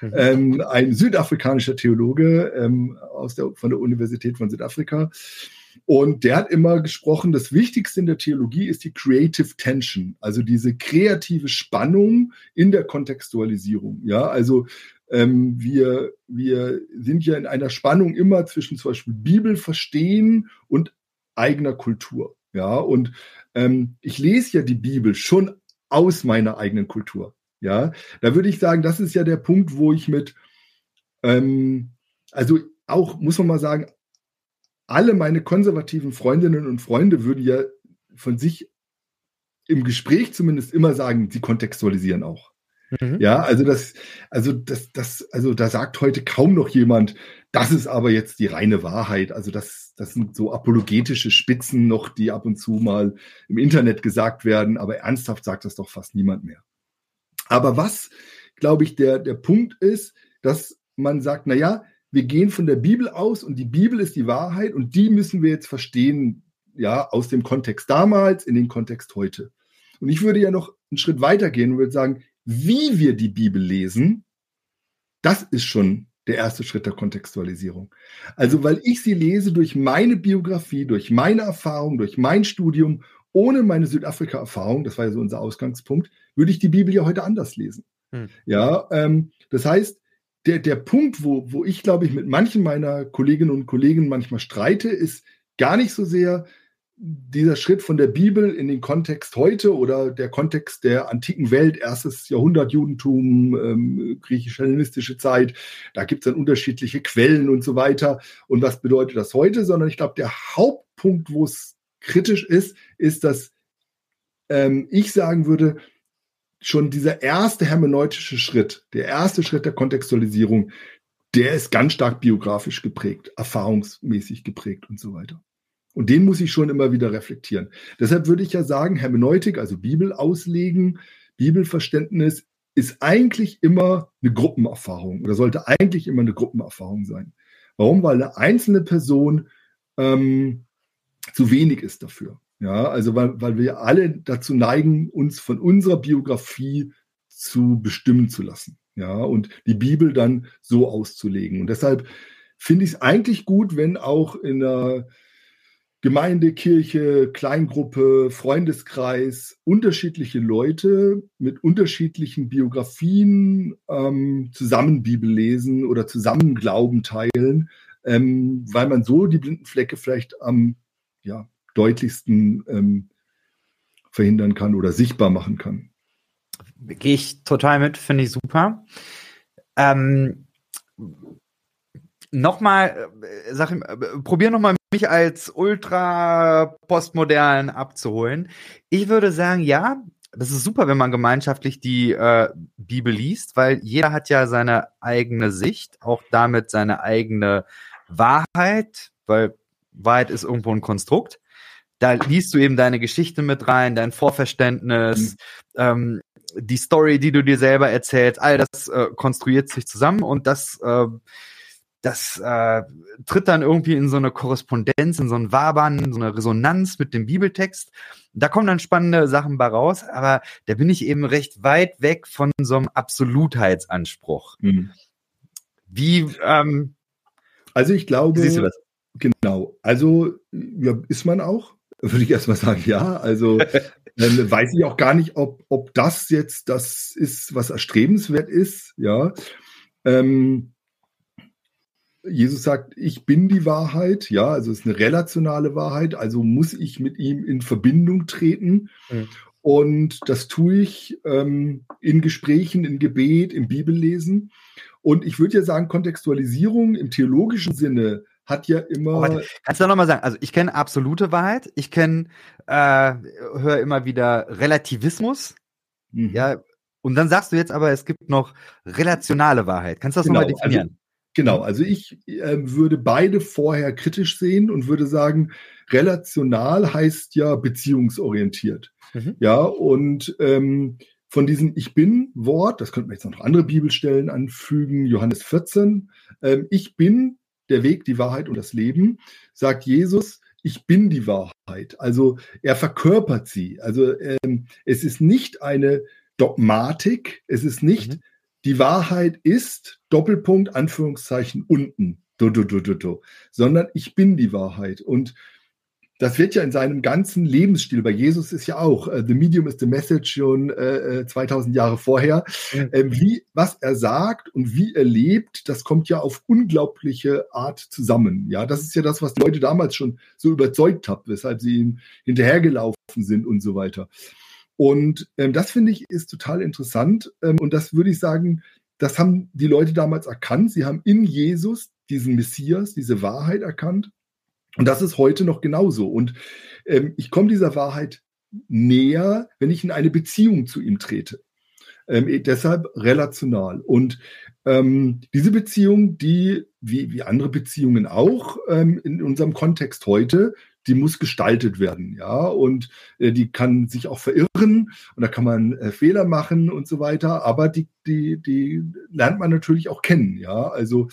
Mhm. ähm, ein südafrikanischer Theologe ähm, aus der, von der Universität von Südafrika. Und der hat immer gesprochen, das Wichtigste in der Theologie ist die Creative Tension, also diese kreative Spannung in der Kontextualisierung. Ja, also ähm, wir, wir sind ja in einer Spannung immer zwischen zum Beispiel Bibel verstehen und eigener Kultur. Ja, und ähm, ich lese ja die Bibel schon aus meiner eigenen Kultur. Ja, da würde ich sagen, das ist ja der Punkt, wo ich mit, ähm, also auch, muss man mal sagen, alle meine konservativen Freundinnen und Freunde würden ja von sich im Gespräch zumindest immer sagen, sie kontextualisieren auch. Mhm. Ja, also das, also das, das, also da sagt heute kaum noch jemand, das ist aber jetzt die reine Wahrheit. Also das, das sind so apologetische Spitzen noch, die ab und zu mal im Internet gesagt werden, aber ernsthaft sagt das doch fast niemand mehr. Aber was, glaube ich, der, der Punkt ist, dass man sagt, na ja, wir gehen von der Bibel aus und die Bibel ist die Wahrheit und die müssen wir jetzt verstehen, ja, aus dem Kontext damals in den Kontext heute. Und ich würde ja noch einen Schritt weiter gehen und würde sagen, wie wir die Bibel lesen, das ist schon der erste Schritt der Kontextualisierung. Also, weil ich sie lese durch meine Biografie, durch meine Erfahrung, durch mein Studium ohne meine Südafrika-Erfahrung, das war ja so unser Ausgangspunkt, würde ich die Bibel ja heute anders lesen. Hm. Ja, ähm, das heißt, der, der Punkt, wo, wo ich, glaube ich, mit manchen meiner Kolleginnen und Kollegen manchmal streite, ist gar nicht so sehr dieser Schritt von der Bibel in den Kontext heute oder der Kontext der antiken Welt, erstes Jahrhundert Judentum, ähm, griechisch-hellenistische Zeit, da gibt es dann unterschiedliche Quellen und so weiter. Und was bedeutet das heute? Sondern ich glaube, der Hauptpunkt, wo es kritisch ist, ist, dass ähm, ich sagen würde, schon dieser erste hermeneutische Schritt, der erste Schritt der Kontextualisierung, der ist ganz stark biografisch geprägt, erfahrungsmäßig geprägt und so weiter. Und den muss ich schon immer wieder reflektieren. Deshalb würde ich ja sagen, Hermeneutik, also Bibel auslegen, Bibelverständnis ist eigentlich immer eine Gruppenerfahrung oder sollte eigentlich immer eine Gruppenerfahrung sein. Warum? Weil eine einzelne Person ähm, zu wenig ist dafür. Ja, also weil, weil wir alle dazu neigen, uns von unserer Biografie zu bestimmen zu lassen. Ja, und die Bibel dann so auszulegen. Und deshalb finde ich es eigentlich gut, wenn auch in der Gemeinde, Kirche, Kleingruppe, Freundeskreis unterschiedliche Leute mit unterschiedlichen Biografien ähm, zusammen Bibel lesen oder zusammen Glauben teilen, ähm, weil man so die blinden Flecke vielleicht am ja, deutlichsten ähm, verhindern kann oder sichtbar machen kann. Gehe ich total mit, finde ich super. Ähm, nochmal, äh, sag ich, äh, probier nochmal mich als ultra postmodern abzuholen. Ich würde sagen, ja, das ist super, wenn man gemeinschaftlich die äh, Bibel liest, weil jeder hat ja seine eigene Sicht, auch damit seine eigene Wahrheit, weil Wahrheit ist irgendwo ein Konstrukt. Da liest du eben deine Geschichte mit rein, dein Vorverständnis, mhm. ähm, die Story, die du dir selber erzählst, all das äh, konstruiert sich zusammen und das äh, das äh, tritt dann irgendwie in so eine Korrespondenz, in so ein Wabern, in so eine Resonanz mit dem Bibeltext. Da kommen dann spannende Sachen bei raus, aber da bin ich eben recht weit weg von so einem Absolutheitsanspruch. Mhm. Wie, ähm, also ich glaube, siehst du das? genau, also ja, ist man auch, würde ich erstmal sagen, ja. Also äh, weiß ich auch gar nicht, ob, ob das jetzt das ist, was erstrebenswert ist, ja. Ähm, Jesus sagt, ich bin die Wahrheit, ja, also es ist eine relationale Wahrheit, also muss ich mit ihm in Verbindung treten. Mhm. Und das tue ich ähm, in Gesprächen, in Gebet, im Bibellesen. Und ich würde ja sagen, Kontextualisierung im theologischen Sinne hat ja immer. Oh, kannst du nochmal sagen? Also ich kenne absolute Wahrheit, ich kenne, äh, höre immer wieder Relativismus. Mhm. Ja, und dann sagst du jetzt aber, es gibt noch relationale Wahrheit. Kannst du das genau, nochmal definieren? Also Genau, also ich äh, würde beide vorher kritisch sehen und würde sagen, relational heißt ja beziehungsorientiert. Mhm. Ja, und ähm, von diesem Ich bin-Wort, das könnte man jetzt noch andere Bibelstellen anfügen, Johannes 14, ähm, ich bin der Weg, die Wahrheit und das Leben, sagt Jesus, ich bin die Wahrheit. Also er verkörpert sie. Also ähm, es ist nicht eine Dogmatik, es ist nicht mhm die Wahrheit ist, Doppelpunkt, Anführungszeichen, unten, du, du, du, du, du, sondern ich bin die Wahrheit. Und das wird ja in seinem ganzen Lebensstil, bei Jesus ist ja auch, uh, The Medium is the Message schon äh, 2000 äh, Jahre vorher, äh, wie, was er sagt und wie er lebt, das kommt ja auf unglaubliche Art zusammen. Ja, das ist ja das, was die Leute damals schon so überzeugt hat, weshalb sie ihm hinterhergelaufen sind und so weiter. Und ähm, das finde ich ist total interessant. Ähm, und das würde ich sagen, das haben die Leute damals erkannt. Sie haben in Jesus diesen Messias, diese Wahrheit erkannt. Und das ist heute noch genauso. Und ähm, ich komme dieser Wahrheit näher, wenn ich in eine Beziehung zu ihm trete. Ähm, eh, deshalb relational. Und ähm, diese Beziehung, die, wie, wie andere Beziehungen auch ähm, in unserem Kontext heute, die muss gestaltet werden, ja, und äh, die kann sich auch verirren und da kann man äh, Fehler machen und so weiter, aber die, die, die lernt man natürlich auch kennen, ja, also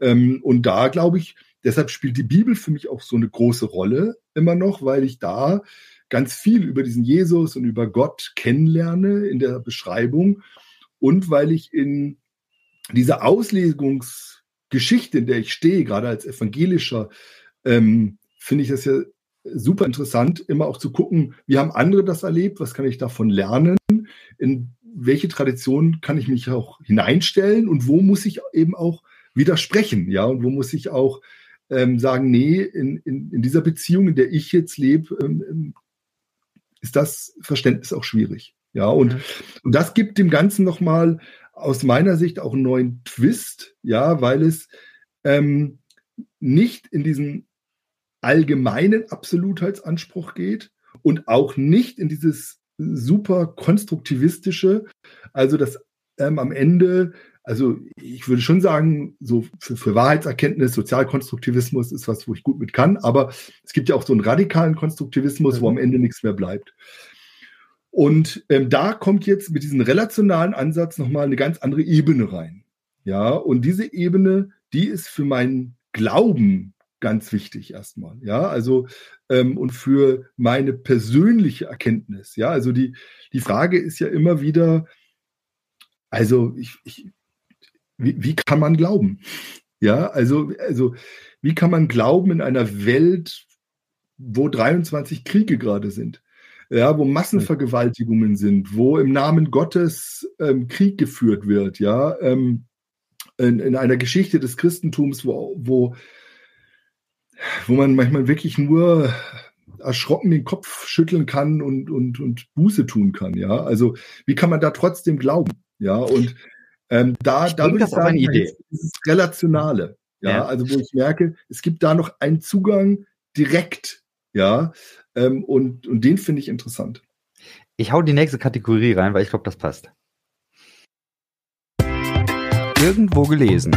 ähm, und da glaube ich, deshalb spielt die Bibel für mich auch so eine große Rolle immer noch, weil ich da ganz viel über diesen Jesus und über Gott kennenlerne in der Beschreibung und weil ich in dieser Auslegungsgeschichte, in der ich stehe, gerade als evangelischer ähm, finde ich das ja super interessant, immer auch zu gucken, wie haben andere das erlebt, was kann ich davon lernen, in welche Tradition kann ich mich auch hineinstellen und wo muss ich eben auch widersprechen, ja, und wo muss ich auch ähm, sagen, nee, in, in, in dieser Beziehung, in der ich jetzt lebe, ähm, ähm ist das Verständnis auch schwierig. Ja, und, mhm. und das gibt dem Ganzen nochmal aus meiner Sicht auch einen neuen Twist, ja, weil es ähm, nicht in diesen allgemeinen Absolutheitsanspruch geht und auch nicht in dieses super konstruktivistische, also das ähm, am Ende, also ich würde schon sagen, so für, für Wahrheitserkenntnis, Sozialkonstruktivismus ist was, wo ich gut mit kann, aber es gibt ja auch so einen radikalen Konstruktivismus, mhm. wo am Ende nichts mehr bleibt. Und ähm, da kommt jetzt mit diesem relationalen Ansatz nochmal eine ganz andere Ebene rein. Ja, und diese Ebene, die ist für meinen Glauben ganz wichtig erstmal. Ja, also ähm, und für meine persönliche Erkenntnis. Ja, also die, die Frage ist ja immer wieder, also ich, ich wie, wie kann man glauben? Ja, also, also wie kann man glauben in einer Welt, wo 23 Kriege gerade sind? ja, wo Massenvergewaltigungen sind, wo im Namen Gottes ähm, Krieg geführt wird, ja, ähm, in, in, einer Geschichte des Christentums, wo, wo, wo man manchmal wirklich nur erschrocken den Kopf schütteln kann und, und, und Buße tun kann, ja. Also wie kann man da trotzdem glauben, ja? Und ähm, da, ich da würde ich sagen, Idee. dieses Relationale, ja? ja, also wo ich merke, es gibt da noch einen Zugang direkt, ja, ähm, und, und den finde ich interessant. Ich hau die nächste Kategorie rein, weil ich glaube, das passt. Irgendwo gelesen.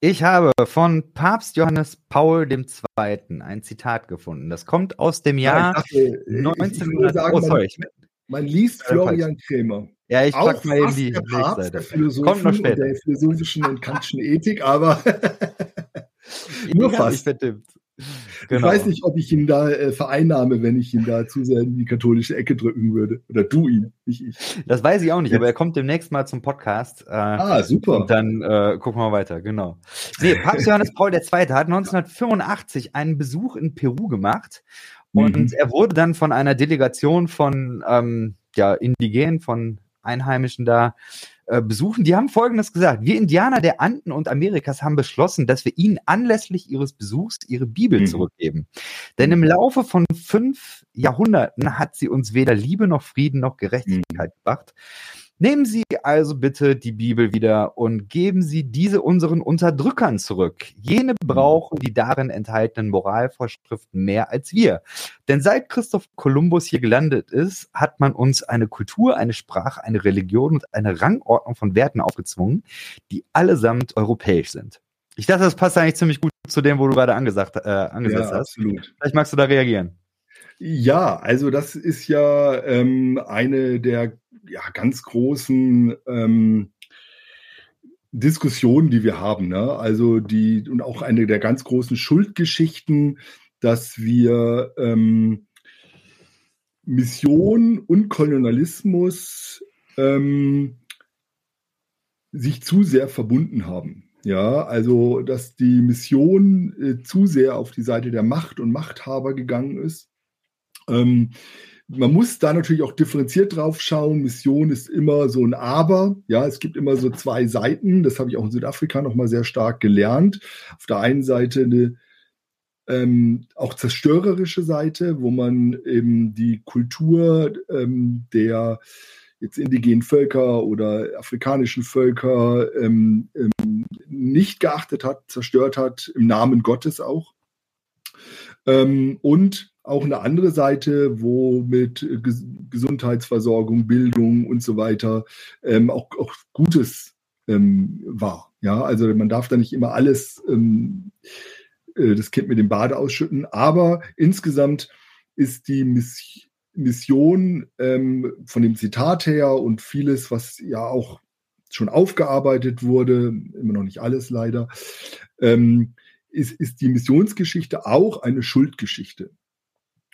Ich habe von Papst Johannes Paul II. ein Zitat gefunden. Das kommt aus dem Jahr ja, dachte, 1900. Sagen, oh, sorry. Man, man liest Florian Krämer. Ja, ich pack mal eben die Kommt noch später. der philosophischen und kantischen Ethik, aber nur fast. Genau. Ich weiß nicht, ob ich ihn da äh, vereinnahme, wenn ich ihn da zu sehr in die katholische Ecke drücken würde. Oder du ihn, nicht ich. Das weiß ich auch nicht, aber er kommt demnächst mal zum Podcast. Äh, ah, super. Und dann äh, gucken wir weiter, genau. Nee, Papst Johannes Paul II. hat 1985 einen Besuch in Peru gemacht und mhm. er wurde dann von einer Delegation von ähm, ja, Indigenen, von Einheimischen da äh, besuchen. Die haben Folgendes gesagt. Wir Indianer der Anden und Amerikas haben beschlossen, dass wir ihnen anlässlich ihres Besuchs ihre Bibel mhm. zurückgeben. Denn im Laufe von fünf Jahrhunderten hat sie uns weder Liebe noch Frieden noch Gerechtigkeit mhm. gebracht. Nehmen Sie also bitte die Bibel wieder und geben Sie diese unseren Unterdrückern zurück. Jene mhm. brauchen die darin enthaltenen Moralvorschriften mehr als wir. Denn seit Christoph Kolumbus hier gelandet ist, hat man uns eine Kultur, eine Sprache, eine Religion und eine Rangordnung von Werten aufgezwungen, die allesamt europäisch sind. Ich dachte, das passt eigentlich ziemlich gut zu dem, wo du gerade angesagt, äh, angesetzt ja, hast. Absolut. Vielleicht magst du da reagieren. Ja, also das ist ja ähm, eine der ja, ganz großen ähm, Diskussionen, die wir haben. Ne? Also die und auch eine der ganz großen Schuldgeschichten, dass wir ähm, Mission und Kolonialismus ähm, sich zu sehr verbunden haben. Ja, also dass die Mission äh, zu sehr auf die Seite der Macht und Machthaber gegangen ist. Ähm, man muss da natürlich auch differenziert drauf schauen. Mission ist immer so ein Aber. Ja, es gibt immer so zwei Seiten. Das habe ich auch in Südafrika nochmal sehr stark gelernt. Auf der einen Seite eine ähm, auch zerstörerische Seite, wo man eben die Kultur ähm, der jetzt indigenen Völker oder afrikanischen Völker ähm, ähm nicht geachtet hat, zerstört hat, im Namen Gottes auch. Ähm, und auch eine andere Seite, wo mit Gesundheitsversorgung, Bildung und so weiter ähm, auch, auch Gutes ähm, war. Ja, also man darf da nicht immer alles ähm, äh, das Kind mit dem Bade ausschütten, aber insgesamt ist die Miss Mission ähm, von dem Zitat her und vieles, was ja auch schon aufgearbeitet wurde, immer noch nicht alles leider, ähm, ist, ist die Missionsgeschichte auch eine Schuldgeschichte.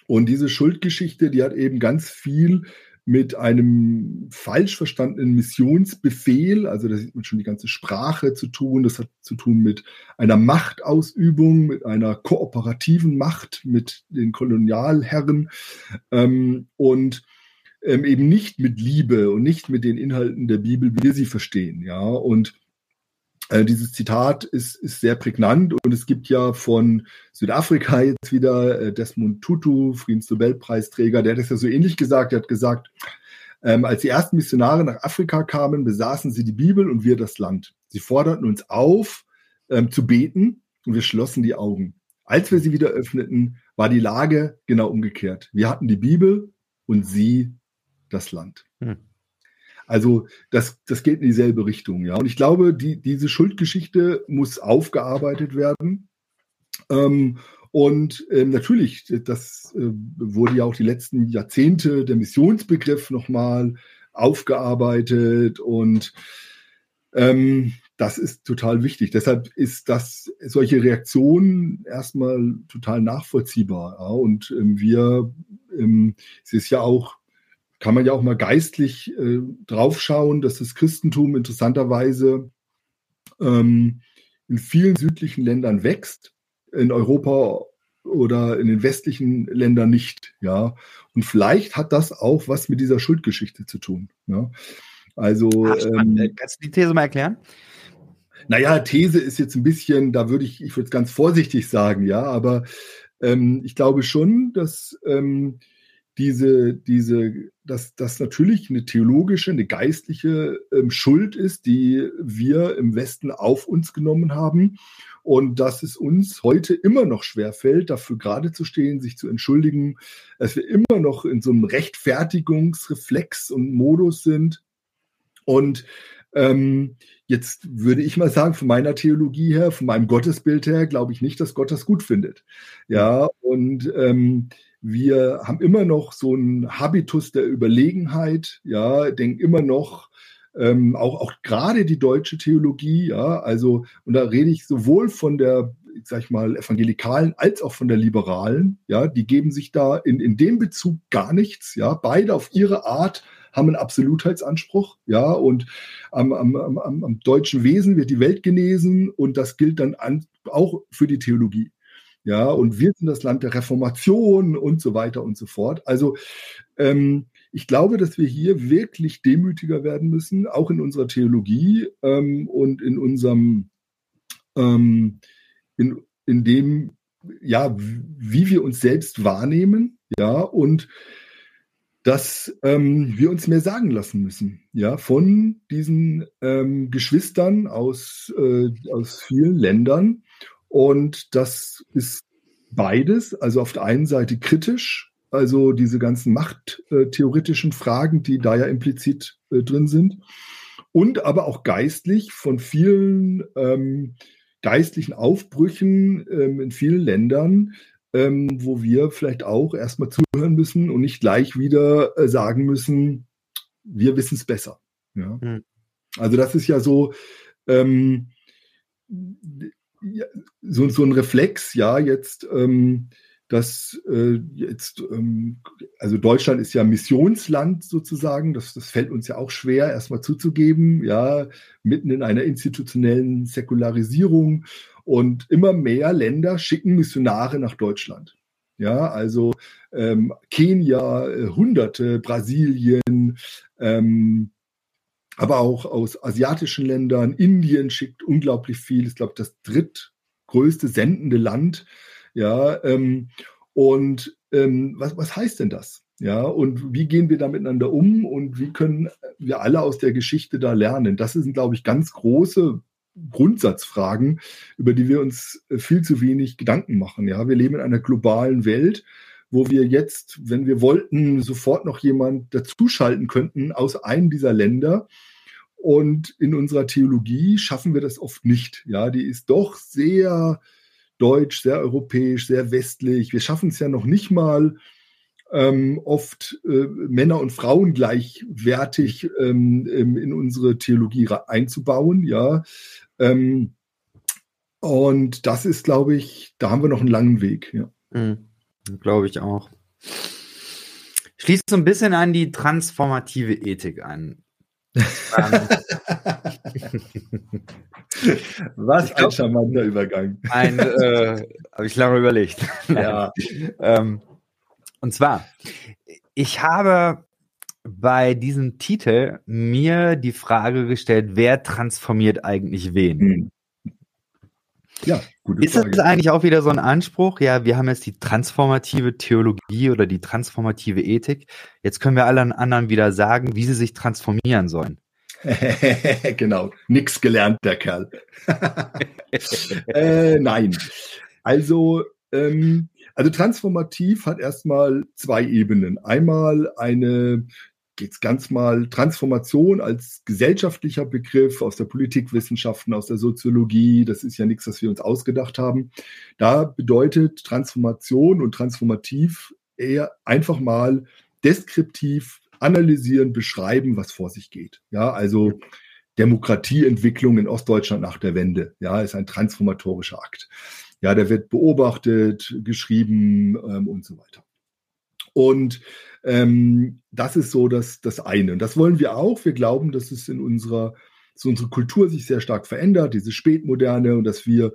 Und diese Schuldgeschichte, die hat eben ganz viel mit einem falsch verstandenen Missionsbefehl, also das hat schon die ganze Sprache zu tun, das hat zu tun mit einer Machtausübung, mit einer kooperativen Macht, mit den Kolonialherren ähm, und ähm, eben nicht mit Liebe und nicht mit den Inhalten der Bibel, wie wir sie verstehen. Ja, und äh, dieses Zitat ist, ist sehr prägnant und es gibt ja von Südafrika jetzt wieder äh, Desmond Tutu, Friedensnobelpreisträger, der hat das ja so ähnlich gesagt. Er hat gesagt, ähm, als die ersten Missionare nach Afrika kamen, besaßen sie die Bibel und wir das Land. Sie forderten uns auf, ähm, zu beten und wir schlossen die Augen. Als wir sie wieder öffneten, war die Lage genau umgekehrt. Wir hatten die Bibel und sie das Land. Hm. Also das, das geht in dieselbe Richtung, ja. Und ich glaube, die, diese Schuldgeschichte muss aufgearbeitet werden. Ähm, und ähm, natürlich, das äh, wurde ja auch die letzten Jahrzehnte der Missionsbegriff nochmal aufgearbeitet und ähm, das ist total wichtig. Deshalb ist das solche Reaktionen erstmal total nachvollziehbar. Ja? Und ähm, wir, ähm, es ist ja auch, kann man ja auch mal geistlich äh, draufschauen, dass das Christentum interessanterweise ähm, in vielen südlichen Ländern wächst in Europa oder in den westlichen Ländern nicht, ja. Und vielleicht hat das auch was mit dieser Schuldgeschichte zu tun. Ja? Also Ach, ähm, kannst du die These mal erklären? Naja, These ist jetzt ein bisschen, da würde ich, ich würde es ganz vorsichtig sagen, ja, aber ähm, ich glaube schon, dass ähm, diese, diese, dass das natürlich eine theologische, eine geistliche ähm, Schuld ist, die wir im Westen auf uns genommen haben und dass es uns heute immer noch schwerfällt, dafür gerade zu stehen, sich zu entschuldigen, dass wir immer noch in so einem Rechtfertigungsreflex und Modus sind. Und ähm, jetzt würde ich mal sagen, von meiner Theologie her, von meinem Gottesbild her, glaube ich nicht, dass Gott das gut findet. Ja, und ähm, wir haben immer noch so einen Habitus der Überlegenheit, ja, denken immer noch, ähm, auch, auch gerade die deutsche Theologie, ja, also, und da rede ich sowohl von der, sag ich mal, evangelikalen als auch von der liberalen, ja, die geben sich da in, in dem Bezug gar nichts, ja, beide auf ihre Art haben einen Absolutheitsanspruch, ja, und am, am, am, am deutschen Wesen wird die Welt genesen und das gilt dann an, auch für die Theologie. Ja, und wir sind das Land der Reformation und so weiter und so fort. Also ähm, ich glaube, dass wir hier wirklich demütiger werden müssen, auch in unserer Theologie ähm, und in unserem, ähm, in, in dem, ja, wie wir uns selbst wahrnehmen, ja, und dass ähm, wir uns mehr sagen lassen müssen, ja, von diesen ähm, Geschwistern aus, äh, aus vielen Ländern. Und das ist beides, also auf der einen Seite kritisch, also diese ganzen machttheoretischen Fragen, die da ja implizit äh, drin sind. Und aber auch geistlich von vielen ähm, geistlichen Aufbrüchen ähm, in vielen Ländern, ähm, wo wir vielleicht auch erstmal zuhören müssen und nicht gleich wieder äh, sagen müssen, wir wissen es besser. Ja? Mhm. Also das ist ja so, ähm, so, so ein Reflex, ja, jetzt ähm, dass äh, jetzt, ähm, also Deutschland ist ja Missionsland sozusagen, das, das fällt uns ja auch schwer, erstmal zuzugeben, ja, mitten in einer institutionellen Säkularisierung und immer mehr Länder schicken Missionare nach Deutschland. Ja, also ähm, Kenia, äh, Hunderte, Brasilien, ähm, aber auch aus asiatischen Ländern, Indien schickt unglaublich viel, ist, glaube ich, das drittgrößte sendende Land ja, ähm, und ähm, was, was heißt denn das? Ja, und wie gehen wir da miteinander um und wie können wir alle aus der Geschichte da lernen? Das sind, glaube ich, ganz große Grundsatzfragen, über die wir uns äh, viel zu wenig Gedanken machen. Ja, wir leben in einer globalen Welt, wo wir jetzt, wenn wir wollten, sofort noch jemand dazuschalten könnten aus einem dieser Länder. Und in unserer Theologie schaffen wir das oft nicht. Ja, die ist doch sehr deutsch, sehr europäisch, sehr westlich. Wir schaffen es ja noch nicht mal, ähm, oft äh, Männer und Frauen gleichwertig ähm, in unsere Theologie einzubauen. Ja. Ähm, und das ist, glaube ich, da haben wir noch einen langen Weg. Ja. Mhm, glaube ich auch. Schließt so ein bisschen an die transformative Ethik an. Was ein charmanter Übergang. Ein, äh, habe ich lange überlegt. ja. ähm, und zwar, ich habe bei diesem Titel mir die Frage gestellt, wer transformiert eigentlich wen? Hm. Ja, gute Ist Frage. das eigentlich auch wieder so ein Anspruch? Ja, wir haben jetzt die transformative Theologie oder die transformative Ethik. Jetzt können wir allen anderen wieder sagen, wie sie sich transformieren sollen. genau, nix gelernt, der Kerl. äh, nein. Also, ähm, also transformativ hat erstmal zwei Ebenen. Einmal eine geht's ganz mal Transformation als gesellschaftlicher Begriff aus der Politikwissenschaften, aus der Soziologie. Das ist ja nichts, was wir uns ausgedacht haben. Da bedeutet Transformation und transformativ eher einfach mal deskriptiv analysieren, beschreiben, was vor sich geht. Ja, also Demokratieentwicklung in Ostdeutschland nach der Wende. Ja, ist ein transformatorischer Akt. Ja, der wird beobachtet, geschrieben ähm, und so weiter. Und ähm, das ist so das, das eine. Und das wollen wir auch. Wir glauben, dass es in unserer, dass unsere Kultur sich sehr stark verändert, diese Spätmoderne, und dass wir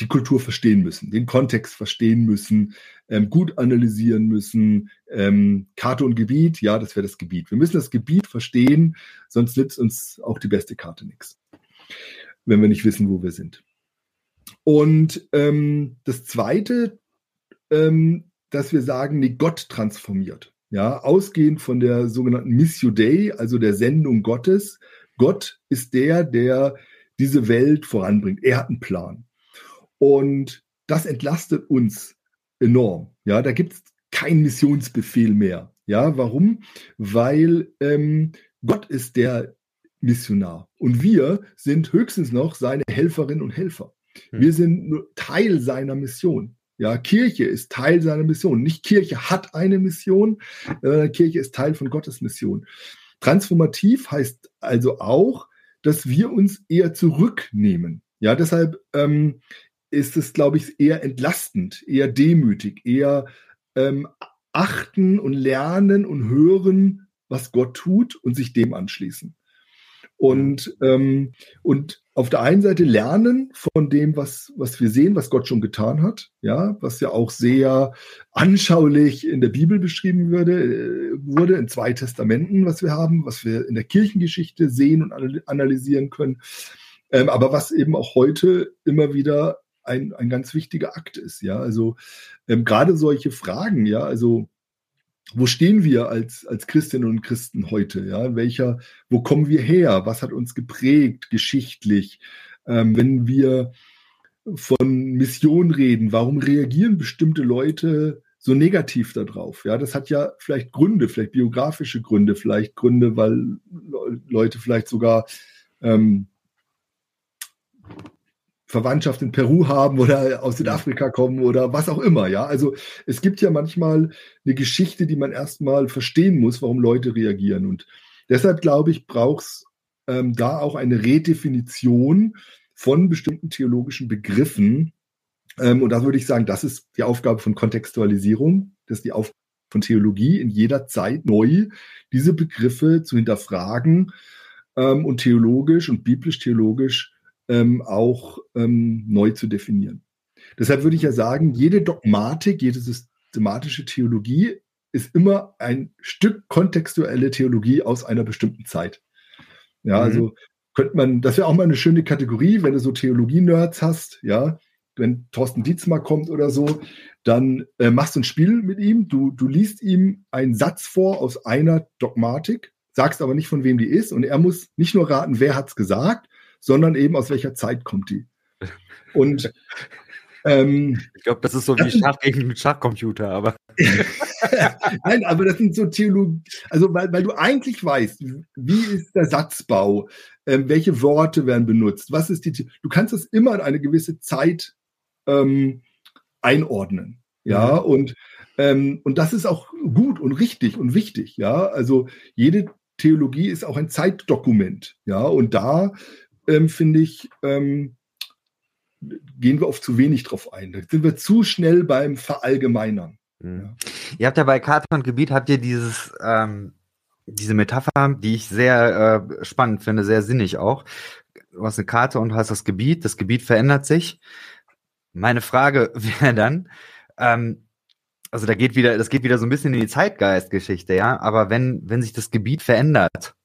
die Kultur verstehen müssen, den Kontext verstehen müssen, ähm, gut analysieren müssen. Ähm, Karte und Gebiet, ja, das wäre das Gebiet. Wir müssen das Gebiet verstehen, sonst nützt uns auch die beste Karte nichts, wenn wir nicht wissen, wo wir sind. Und ähm, das Zweite, ähm, dass wir sagen, nee, Gott transformiert. Ja, ausgehend von der sogenannten Missio Dei, also der Sendung Gottes. Gott ist der, der diese Welt voranbringt. Er hat einen Plan. Und das entlastet uns enorm. Ja, da gibt es keinen Missionsbefehl mehr. Ja, warum? Weil ähm, Gott ist der Missionar und wir sind höchstens noch seine Helferinnen und Helfer. Hm. Wir sind nur Teil seiner Mission. Ja, Kirche ist Teil seiner Mission. Nicht Kirche hat eine Mission, äh, Kirche ist Teil von Gottes Mission. Transformativ heißt also auch, dass wir uns eher zurücknehmen. Ja, deshalb ähm, ist es, glaube ich, eher entlastend, eher demütig, eher ähm, achten und lernen und hören, was Gott tut und sich dem anschließen. Und, ähm, und auf der einen Seite lernen von dem, was, was wir sehen, was Gott schon getan hat, ja, was ja auch sehr anschaulich in der Bibel beschrieben würde, äh, wurde, in zwei Testamenten, was wir haben, was wir in der Kirchengeschichte sehen und analysieren können. Ähm, aber was eben auch heute immer wieder ein, ein ganz wichtiger Akt ist, ja. Also ähm, gerade solche Fragen, ja, also wo stehen wir als, als Christinnen und Christen heute? Ja, welcher, wo kommen wir her? Was hat uns geprägt, geschichtlich? Ähm, wenn wir von Mission reden, warum reagieren bestimmte Leute so negativ darauf? Ja, das hat ja vielleicht Gründe, vielleicht biografische Gründe, vielleicht Gründe, weil Leute vielleicht sogar ähm, Verwandtschaft in Peru haben oder aus Südafrika kommen oder was auch immer, ja. Also es gibt ja manchmal eine Geschichte, die man erstmal verstehen muss, warum Leute reagieren. Und deshalb glaube ich, braucht es ähm, da auch eine Redefinition von bestimmten theologischen Begriffen. Ähm, und da würde ich sagen, das ist die Aufgabe von Kontextualisierung, das ist die Aufgabe von Theologie in jeder Zeit neu, diese Begriffe zu hinterfragen ähm, und theologisch und biblisch-theologisch ähm, auch ähm, neu zu definieren. Deshalb würde ich ja sagen, jede Dogmatik, jede systematische Theologie ist immer ein Stück kontextuelle Theologie aus einer bestimmten Zeit. Ja, mhm. also könnte man, das wäre auch mal eine schöne Kategorie, wenn du so Theologie-Nerds hast, ja, wenn Thorsten Dietz mal kommt oder so, dann äh, machst du ein Spiel mit ihm, du, du liest ihm einen Satz vor aus einer Dogmatik, sagst aber nicht, von wem die ist, und er muss nicht nur raten, wer hat's gesagt, sondern eben aus welcher Zeit kommt die. Und ähm, ich glaube, das ist so wie Schach gegen einen Schachcomputer, aber. Nein, aber das sind so Theologie, also weil, weil du eigentlich weißt, wie ist der Satzbau, ähm, welche Worte werden benutzt, was ist die, du kannst das immer in eine gewisse Zeit ähm, einordnen, ja, mhm. und ähm, und das ist auch gut und richtig und wichtig, ja, also jede Theologie ist auch ein Zeitdokument, ja, und da ähm, finde ich, ähm, gehen wir oft zu wenig drauf ein. Da sind wir zu schnell beim Verallgemeinern. Mhm. Ja. Ihr habt ja bei Karte und Gebiet habt ihr dieses ähm, diese Metapher, die ich sehr äh, spannend finde, sehr sinnig auch. Du hast eine Karte und du hast das Gebiet. Das Gebiet verändert sich. Meine Frage wäre dann, ähm, also da geht wieder, das geht wieder so ein bisschen in die Zeitgeistgeschichte, ja. Aber wenn wenn sich das Gebiet verändert,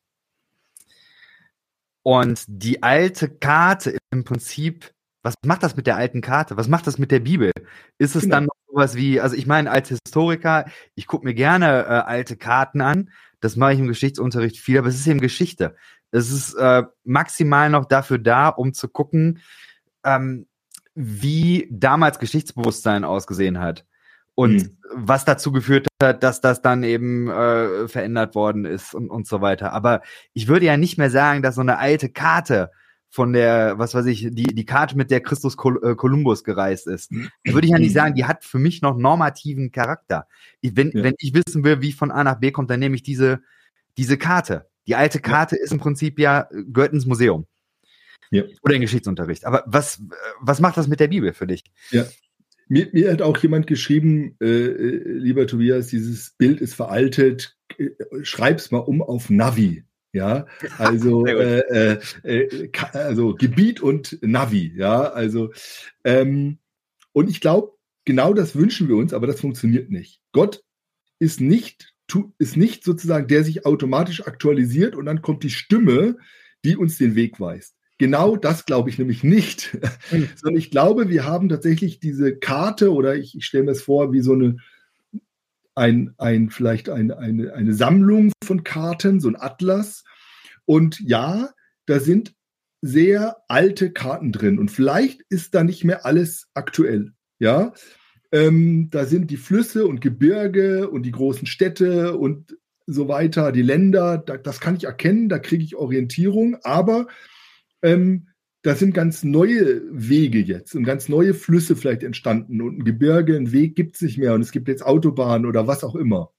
und die alte Karte im Prinzip, was macht das mit der alten Karte? Was macht das mit der Bibel? Ist es genau. dann noch sowas wie, also ich meine, als Historiker, ich gucke mir gerne äh, alte Karten an. Das mache ich im Geschichtsunterricht viel, aber es ist eben Geschichte. Es ist äh, maximal noch dafür da, um zu gucken, ähm, wie damals Geschichtsbewusstsein ausgesehen hat. Und mhm. was dazu geführt hat, dass das dann eben äh, verändert worden ist und, und so weiter. Aber ich würde ja nicht mehr sagen, dass so eine alte Karte von der, was weiß ich, die, die Karte, mit der Christus äh, Kolumbus gereist ist, würde ich ja nicht sagen, die hat für mich noch normativen Charakter. Wenn, ja. wenn ich wissen will, wie von A nach B kommt, dann nehme ich diese, diese Karte. Die alte Karte ja. ist im Prinzip ja, gehört ins Museum. Ja. Oder in Geschichtsunterricht. Aber was, was macht das mit der Bibel für dich? Ja. Mir, mir hat auch jemand geschrieben, äh, äh lieber Tobias, dieses Bild ist veraltet, äh, schreib's mal um auf Navi. Ja, also, äh, äh, äh also Gebiet und Navi, ja, also ähm, und ich glaube, genau das wünschen wir uns, aber das funktioniert nicht. Gott ist nicht, ist nicht sozusagen der sich automatisch aktualisiert und dann kommt die Stimme, die uns den Weg weist. Genau das glaube ich nämlich nicht, mhm. sondern ich glaube, wir haben tatsächlich diese Karte oder ich, ich stelle mir es vor wie so eine ein, ein, vielleicht ein, eine, eine Sammlung von Karten, so ein Atlas. Und ja, da sind sehr alte Karten drin und vielleicht ist da nicht mehr alles aktuell. Ja, ähm, da sind die Flüsse und Gebirge und die großen Städte und so weiter, die Länder, da, das kann ich erkennen, da kriege ich Orientierung, aber ähm, da sind ganz neue Wege jetzt und ganz neue Flüsse vielleicht entstanden und ein Gebirge, ein Weg gibt es nicht mehr und es gibt jetzt Autobahnen oder was auch immer.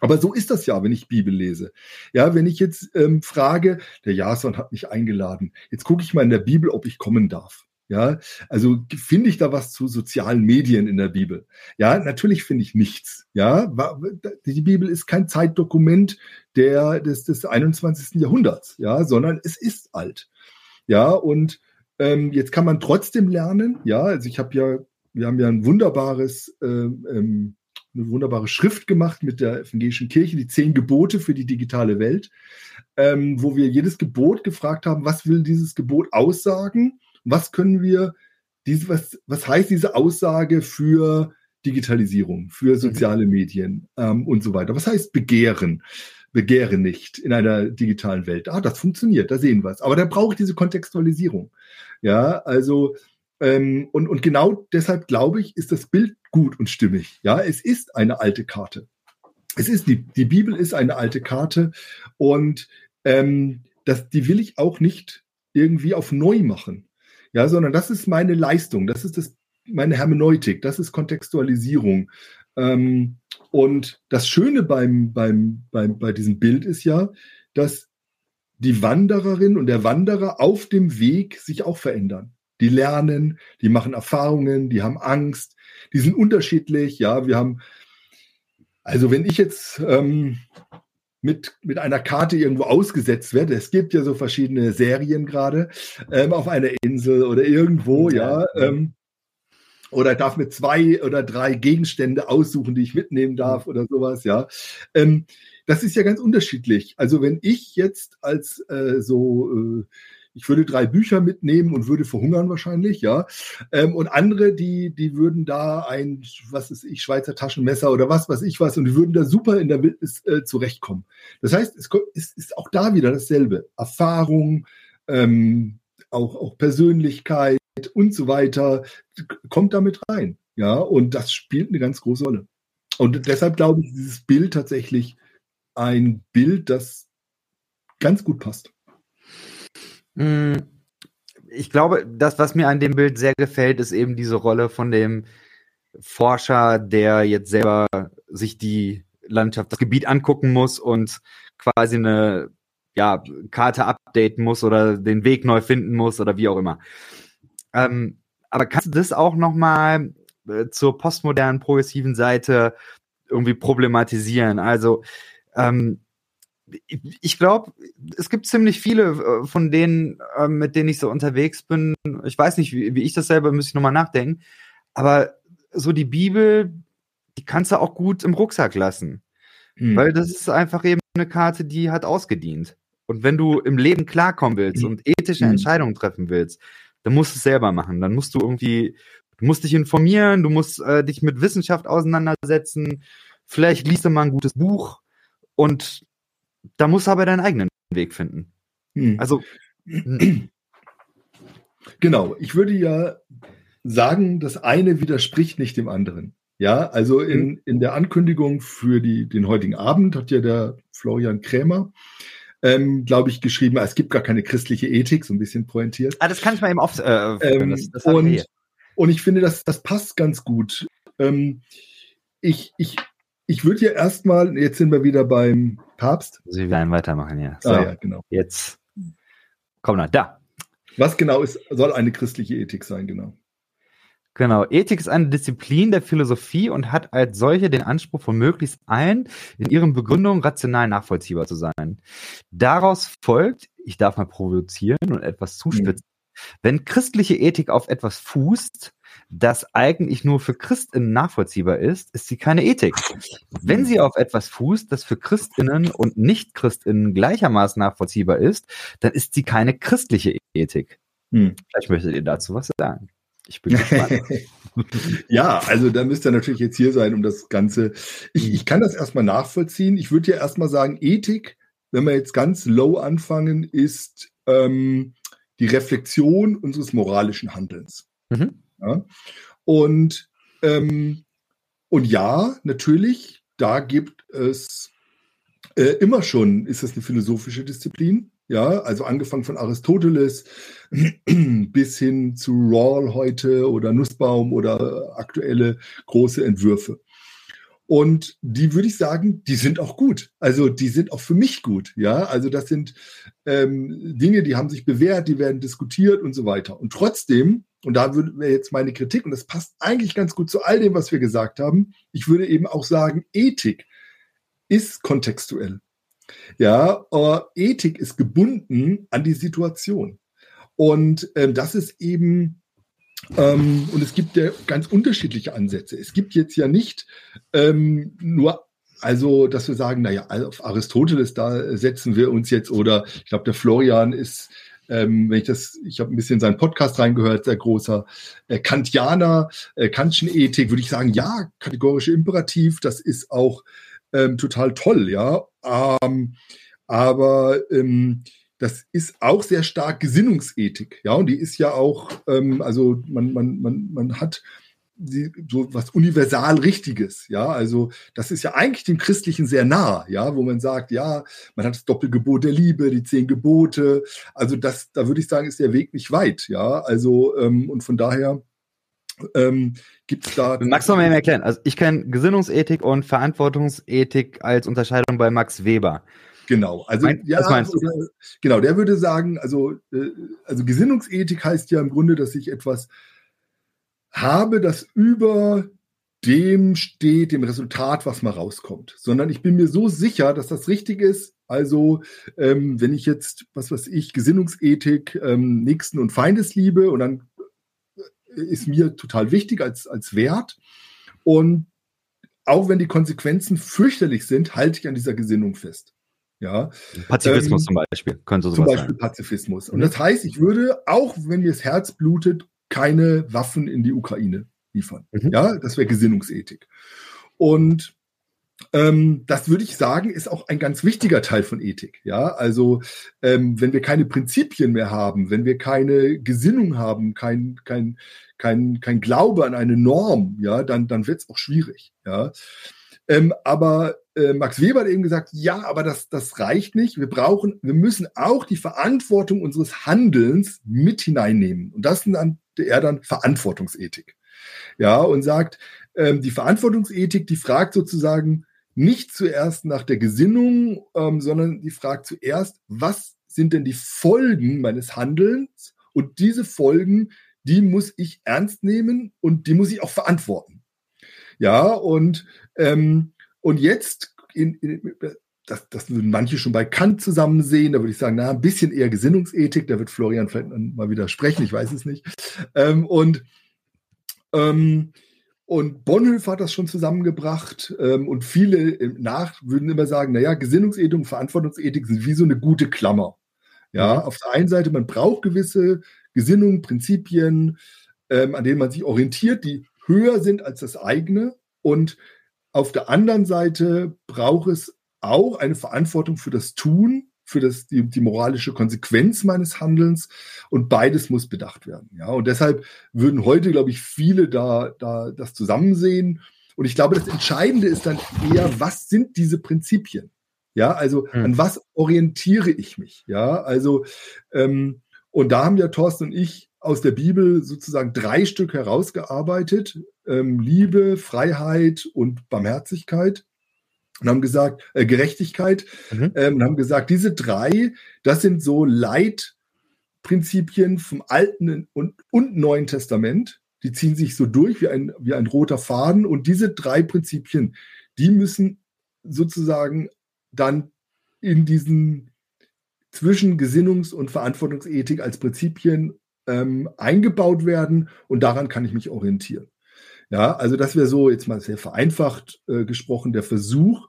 Aber so ist das ja, wenn ich Bibel lese. Ja, wenn ich jetzt ähm, frage, der Jason hat mich eingeladen, jetzt gucke ich mal in der Bibel, ob ich kommen darf. Ja, also finde ich da was zu sozialen Medien in der Bibel? Ja, natürlich finde ich nichts. Ja, die Bibel ist kein Zeitdokument der, des, des 21. Jahrhunderts, ja, sondern es ist alt. Ja, und ähm, jetzt kann man trotzdem lernen. Ja, also ich habe ja, wir haben ja ein wunderbares, ähm, ähm, eine wunderbare Schrift gemacht mit der evangelischen Kirche, die zehn Gebote für die digitale Welt, ähm, wo wir jedes Gebot gefragt haben, was will dieses Gebot aussagen? Was können wir, diese, was, was heißt diese Aussage für Digitalisierung, für soziale Medien ähm, und so weiter? Was heißt Begehren? Begehre nicht in einer digitalen Welt. Ah, das funktioniert, da sehen wir es. Aber da brauche ich diese Kontextualisierung. Ja, also ähm, und, und genau deshalb glaube ich, ist das Bild gut und stimmig. Ja, es ist eine alte Karte. Es ist die, die Bibel ist eine alte Karte und ähm, das, die will ich auch nicht irgendwie auf neu machen. Ja, sondern das ist meine Leistung, das ist das, meine Hermeneutik, das ist Kontextualisierung. Ähm, und das Schöne beim, beim, beim, bei diesem Bild ist ja, dass die Wandererin und der Wanderer auf dem Weg sich auch verändern. Die lernen, die machen Erfahrungen, die haben Angst, die sind unterschiedlich. Ja, wir haben, also wenn ich jetzt ähm, mit, mit einer Karte irgendwo ausgesetzt werde, es gibt ja so verschiedene Serien gerade, ähm, auf einer Insel oder irgendwo, ja, ähm, oder darf mir zwei oder drei Gegenstände aussuchen, die ich mitnehmen darf oder sowas, ja. Ähm, das ist ja ganz unterschiedlich. Also wenn ich jetzt als äh, so, äh, ich würde drei Bücher mitnehmen und würde verhungern wahrscheinlich, ja. Ähm, und andere, die, die würden da ein, was ist ich, Schweizer Taschenmesser oder was, was ich was, und die würden da super in der Wildnis äh, zurechtkommen. Das heißt, es ist, ist auch da wieder dasselbe. Erfahrung, ähm, auch, auch Persönlichkeit, und so weiter, kommt damit rein. Ja, und das spielt eine ganz große Rolle. Und deshalb glaube ich, dieses Bild tatsächlich ein Bild, das ganz gut passt. Mm, ich glaube, das, was mir an dem Bild sehr gefällt, ist eben diese Rolle von dem Forscher, der jetzt selber sich die Landschaft, das Gebiet angucken muss und quasi eine ja, Karte updaten muss oder den Weg neu finden muss oder wie auch immer. Ähm, aber kannst du das auch nochmal äh, zur postmodernen progressiven Seite irgendwie problematisieren? Also ähm, ich glaube, es gibt ziemlich viele äh, von denen, äh, mit denen ich so unterwegs bin. Ich weiß nicht, wie, wie ich das selber, müsste ich nochmal nachdenken. Aber so die Bibel, die kannst du auch gut im Rucksack lassen. Mhm. Weil das ist einfach eben eine Karte, die hat ausgedient. Und wenn du im Leben klarkommen willst mhm. und ethische mhm. Entscheidungen treffen willst, dann musst du es selber machen. Dann musst du irgendwie, du musst dich informieren, du musst äh, dich mit Wissenschaft auseinandersetzen. Vielleicht liest du mal ein gutes Buch und da musst du aber deinen eigenen Weg finden. Hm. Also. Genau, ich würde ja sagen, das eine widerspricht nicht dem anderen. Ja, also in, mhm. in der Ankündigung für die, den heutigen Abend hat ja der Florian Krämer, ähm, glaube ich, geschrieben, es gibt gar keine christliche Ethik, so ein bisschen pointiert. Ah, das kann ich mal eben auf. Äh, ähm, das, das und, und ich finde, das, das passt ganz gut. Ähm, ich ich, ich würde ja erstmal, jetzt sind wir wieder beim Papst. Sie werden weitermachen, ja. So, ah, ja, genau. Jetzt. Komm na, da. Was genau ist, soll eine christliche Ethik sein, genau? Genau. Ethik ist eine Disziplin der Philosophie und hat als solche den Anspruch von möglichst allen in ihren Begründungen rational nachvollziehbar zu sein. Daraus folgt, ich darf mal provozieren und etwas zuspitzen, mhm. wenn christliche Ethik auf etwas fußt, das eigentlich nur für Christinnen nachvollziehbar ist, ist sie keine Ethik. Wenn sie auf etwas fußt, das für Christinnen und Nicht-Christinnen gleichermaßen nachvollziehbar ist, dann ist sie keine christliche Ethik. Hm. Vielleicht möchtet ihr dazu was sagen. Ich bin gespannt. ja, also da müsst ihr natürlich jetzt hier sein, um das Ganze. Ich, ich kann das erstmal nachvollziehen. Ich würde ja erstmal sagen, Ethik, wenn wir jetzt ganz low anfangen, ist ähm, die Reflexion unseres moralischen Handelns. Mhm. Ja? Und, ähm, und ja, natürlich, da gibt es äh, immer schon, ist das eine philosophische Disziplin. Ja, also angefangen von Aristoteles bis hin zu Rawl heute oder Nussbaum oder aktuelle große Entwürfe. Und die würde ich sagen, die sind auch gut. Also die sind auch für mich gut. Ja, also das sind ähm, Dinge, die haben sich bewährt, die werden diskutiert und so weiter. Und trotzdem, und da würde jetzt meine Kritik, und das passt eigentlich ganz gut zu all dem, was wir gesagt haben, ich würde eben auch sagen, Ethik ist kontextuell. Ja, aber Ethik ist gebunden an die Situation. Und ähm, das ist eben, ähm, und es gibt ja ganz unterschiedliche Ansätze. Es gibt jetzt ja nicht ähm, nur also, dass wir sagen, naja, auf Aristoteles, da setzen wir uns jetzt, oder ich glaube, der Florian ist, ähm, wenn ich das, ich habe ein bisschen seinen Podcast reingehört, sehr großer äh, Kantianer, äh, Kantschen Ethik, würde ich sagen, ja, kategorische Imperativ, das ist auch ähm, total toll, ja. Ähm, aber ähm, das ist auch sehr stark Gesinnungsethik, ja, und die ist ja auch, ähm, also man, man, man, man hat die, so was universal Richtiges, ja, also das ist ja eigentlich dem Christlichen sehr nah, ja, wo man sagt, ja, man hat das Doppelgebot der Liebe, die zehn Gebote, also das, da würde ich sagen, ist der Weg nicht weit, ja, also ähm, und von daher ähm, gibt es da. Max noch mal erklären. Also ich kenne Gesinnungsethik und Verantwortungsethik als Unterscheidung bei Max Weber. Genau, also mein, ja, also, genau, der würde sagen, also, äh, also Gesinnungsethik heißt ja im Grunde, dass ich etwas habe, das über dem steht, dem Resultat, was mal rauskommt, sondern ich bin mir so sicher, dass das richtig ist. Also, ähm, wenn ich jetzt, was weiß ich, Gesinnungsethik, ähm, Nächsten und Feindesliebe und dann ist mir total wichtig als, als Wert. Und auch wenn die Konsequenzen fürchterlich sind, halte ich an dieser Gesinnung fest. Ja. Pazifismus ähm, zum Beispiel. Könnte zum Beispiel sein. Pazifismus. Und mhm. das heißt, ich würde, auch wenn mir das Herz blutet, keine Waffen in die Ukraine liefern. Mhm. Ja, das wäre Gesinnungsethik. Und ähm, das würde ich sagen, ist auch ein ganz wichtiger Teil von Ethik. Ja, also ähm, wenn wir keine Prinzipien mehr haben, wenn wir keine Gesinnung haben, kein, kein, kein, kein Glaube an eine Norm, ja, dann, dann wird es auch schwierig. Ja. Ähm, aber äh, Max Weber hat eben gesagt, ja, aber das, das reicht nicht. Wir brauchen, wir müssen auch die Verantwortung unseres Handelns mit hineinnehmen. Und das nennt er dann Verantwortungsethik. Ja, und sagt, ähm, die Verantwortungsethik, die fragt sozusagen, nicht zuerst nach der Gesinnung, ähm, sondern die fragt zuerst, was sind denn die Folgen meines Handelns? Und diese Folgen, die muss ich ernst nehmen und die muss ich auch verantworten. Ja, und, ähm, und jetzt, in, in, das, das würden manche schon bei Kant zusammen sehen, da würde ich sagen, na, ein bisschen eher Gesinnungsethik, da wird Florian vielleicht mal widersprechen, ich weiß es nicht. Ähm, und ähm, und Bonhoeffer hat das schon zusammengebracht ähm, und viele nach würden immer sagen, naja, Gesinnungsethik und Verantwortungsethik sind wie so eine gute Klammer. Ja, mhm. auf der einen Seite, man braucht gewisse Gesinnungen, Prinzipien, ähm, an denen man sich orientiert, die höher sind als das eigene. Und auf der anderen Seite braucht es auch eine Verantwortung für das Tun, für das, die, die moralische Konsequenz meines Handelns und beides muss bedacht werden. Ja, und deshalb würden heute, glaube ich, viele da, da das zusammen sehen. Und ich glaube, das Entscheidende ist dann eher, was sind diese Prinzipien? Ja, also mhm. an was orientiere ich mich? Ja, also ähm, und da haben ja Thorsten und ich aus der Bibel sozusagen drei Stück herausgearbeitet: ähm, Liebe, Freiheit und Barmherzigkeit. Und haben gesagt, äh, Gerechtigkeit, mhm. ähm, und haben gesagt, diese drei, das sind so Leitprinzipien vom Alten und, und Neuen Testament. Die ziehen sich so durch wie ein, wie ein roter Faden. Und diese drei Prinzipien, die müssen sozusagen dann in diesen zwischen Gesinnungs- und Verantwortungsethik als Prinzipien ähm, eingebaut werden und daran kann ich mich orientieren. Ja, also das wäre so jetzt mal sehr vereinfacht äh, gesprochen der Versuch.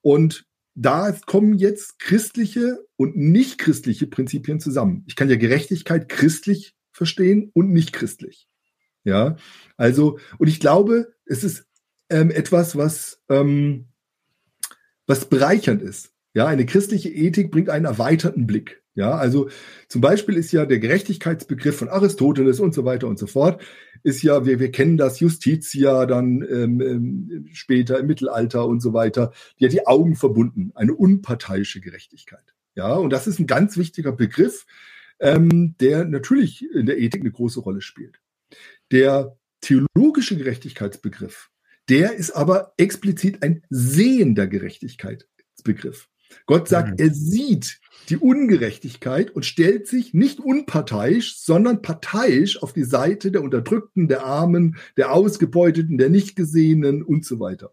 Und da kommen jetzt christliche und nicht christliche Prinzipien zusammen. Ich kann ja Gerechtigkeit christlich verstehen und nicht christlich. Ja, also, und ich glaube, es ist ähm, etwas, was ähm, was bereichernd ist. Ja, eine christliche Ethik bringt einen erweiterten Blick. Ja, also zum Beispiel ist ja der Gerechtigkeitsbegriff von Aristoteles und so weiter und so fort, ist ja, wir, wir kennen das Justitia dann ähm, ähm, später im Mittelalter und so weiter, die hat die Augen verbunden, eine unparteiische Gerechtigkeit. Ja, und das ist ein ganz wichtiger Begriff, ähm, der natürlich in der Ethik eine große Rolle spielt. Der theologische Gerechtigkeitsbegriff der ist aber explizit ein sehender Gerechtigkeitsbegriff. Gott sagt, mhm. er sieht die Ungerechtigkeit und stellt sich nicht unparteiisch, sondern parteiisch auf die Seite der Unterdrückten, der Armen, der Ausgebeuteten, der Nichtgesehenen und so weiter.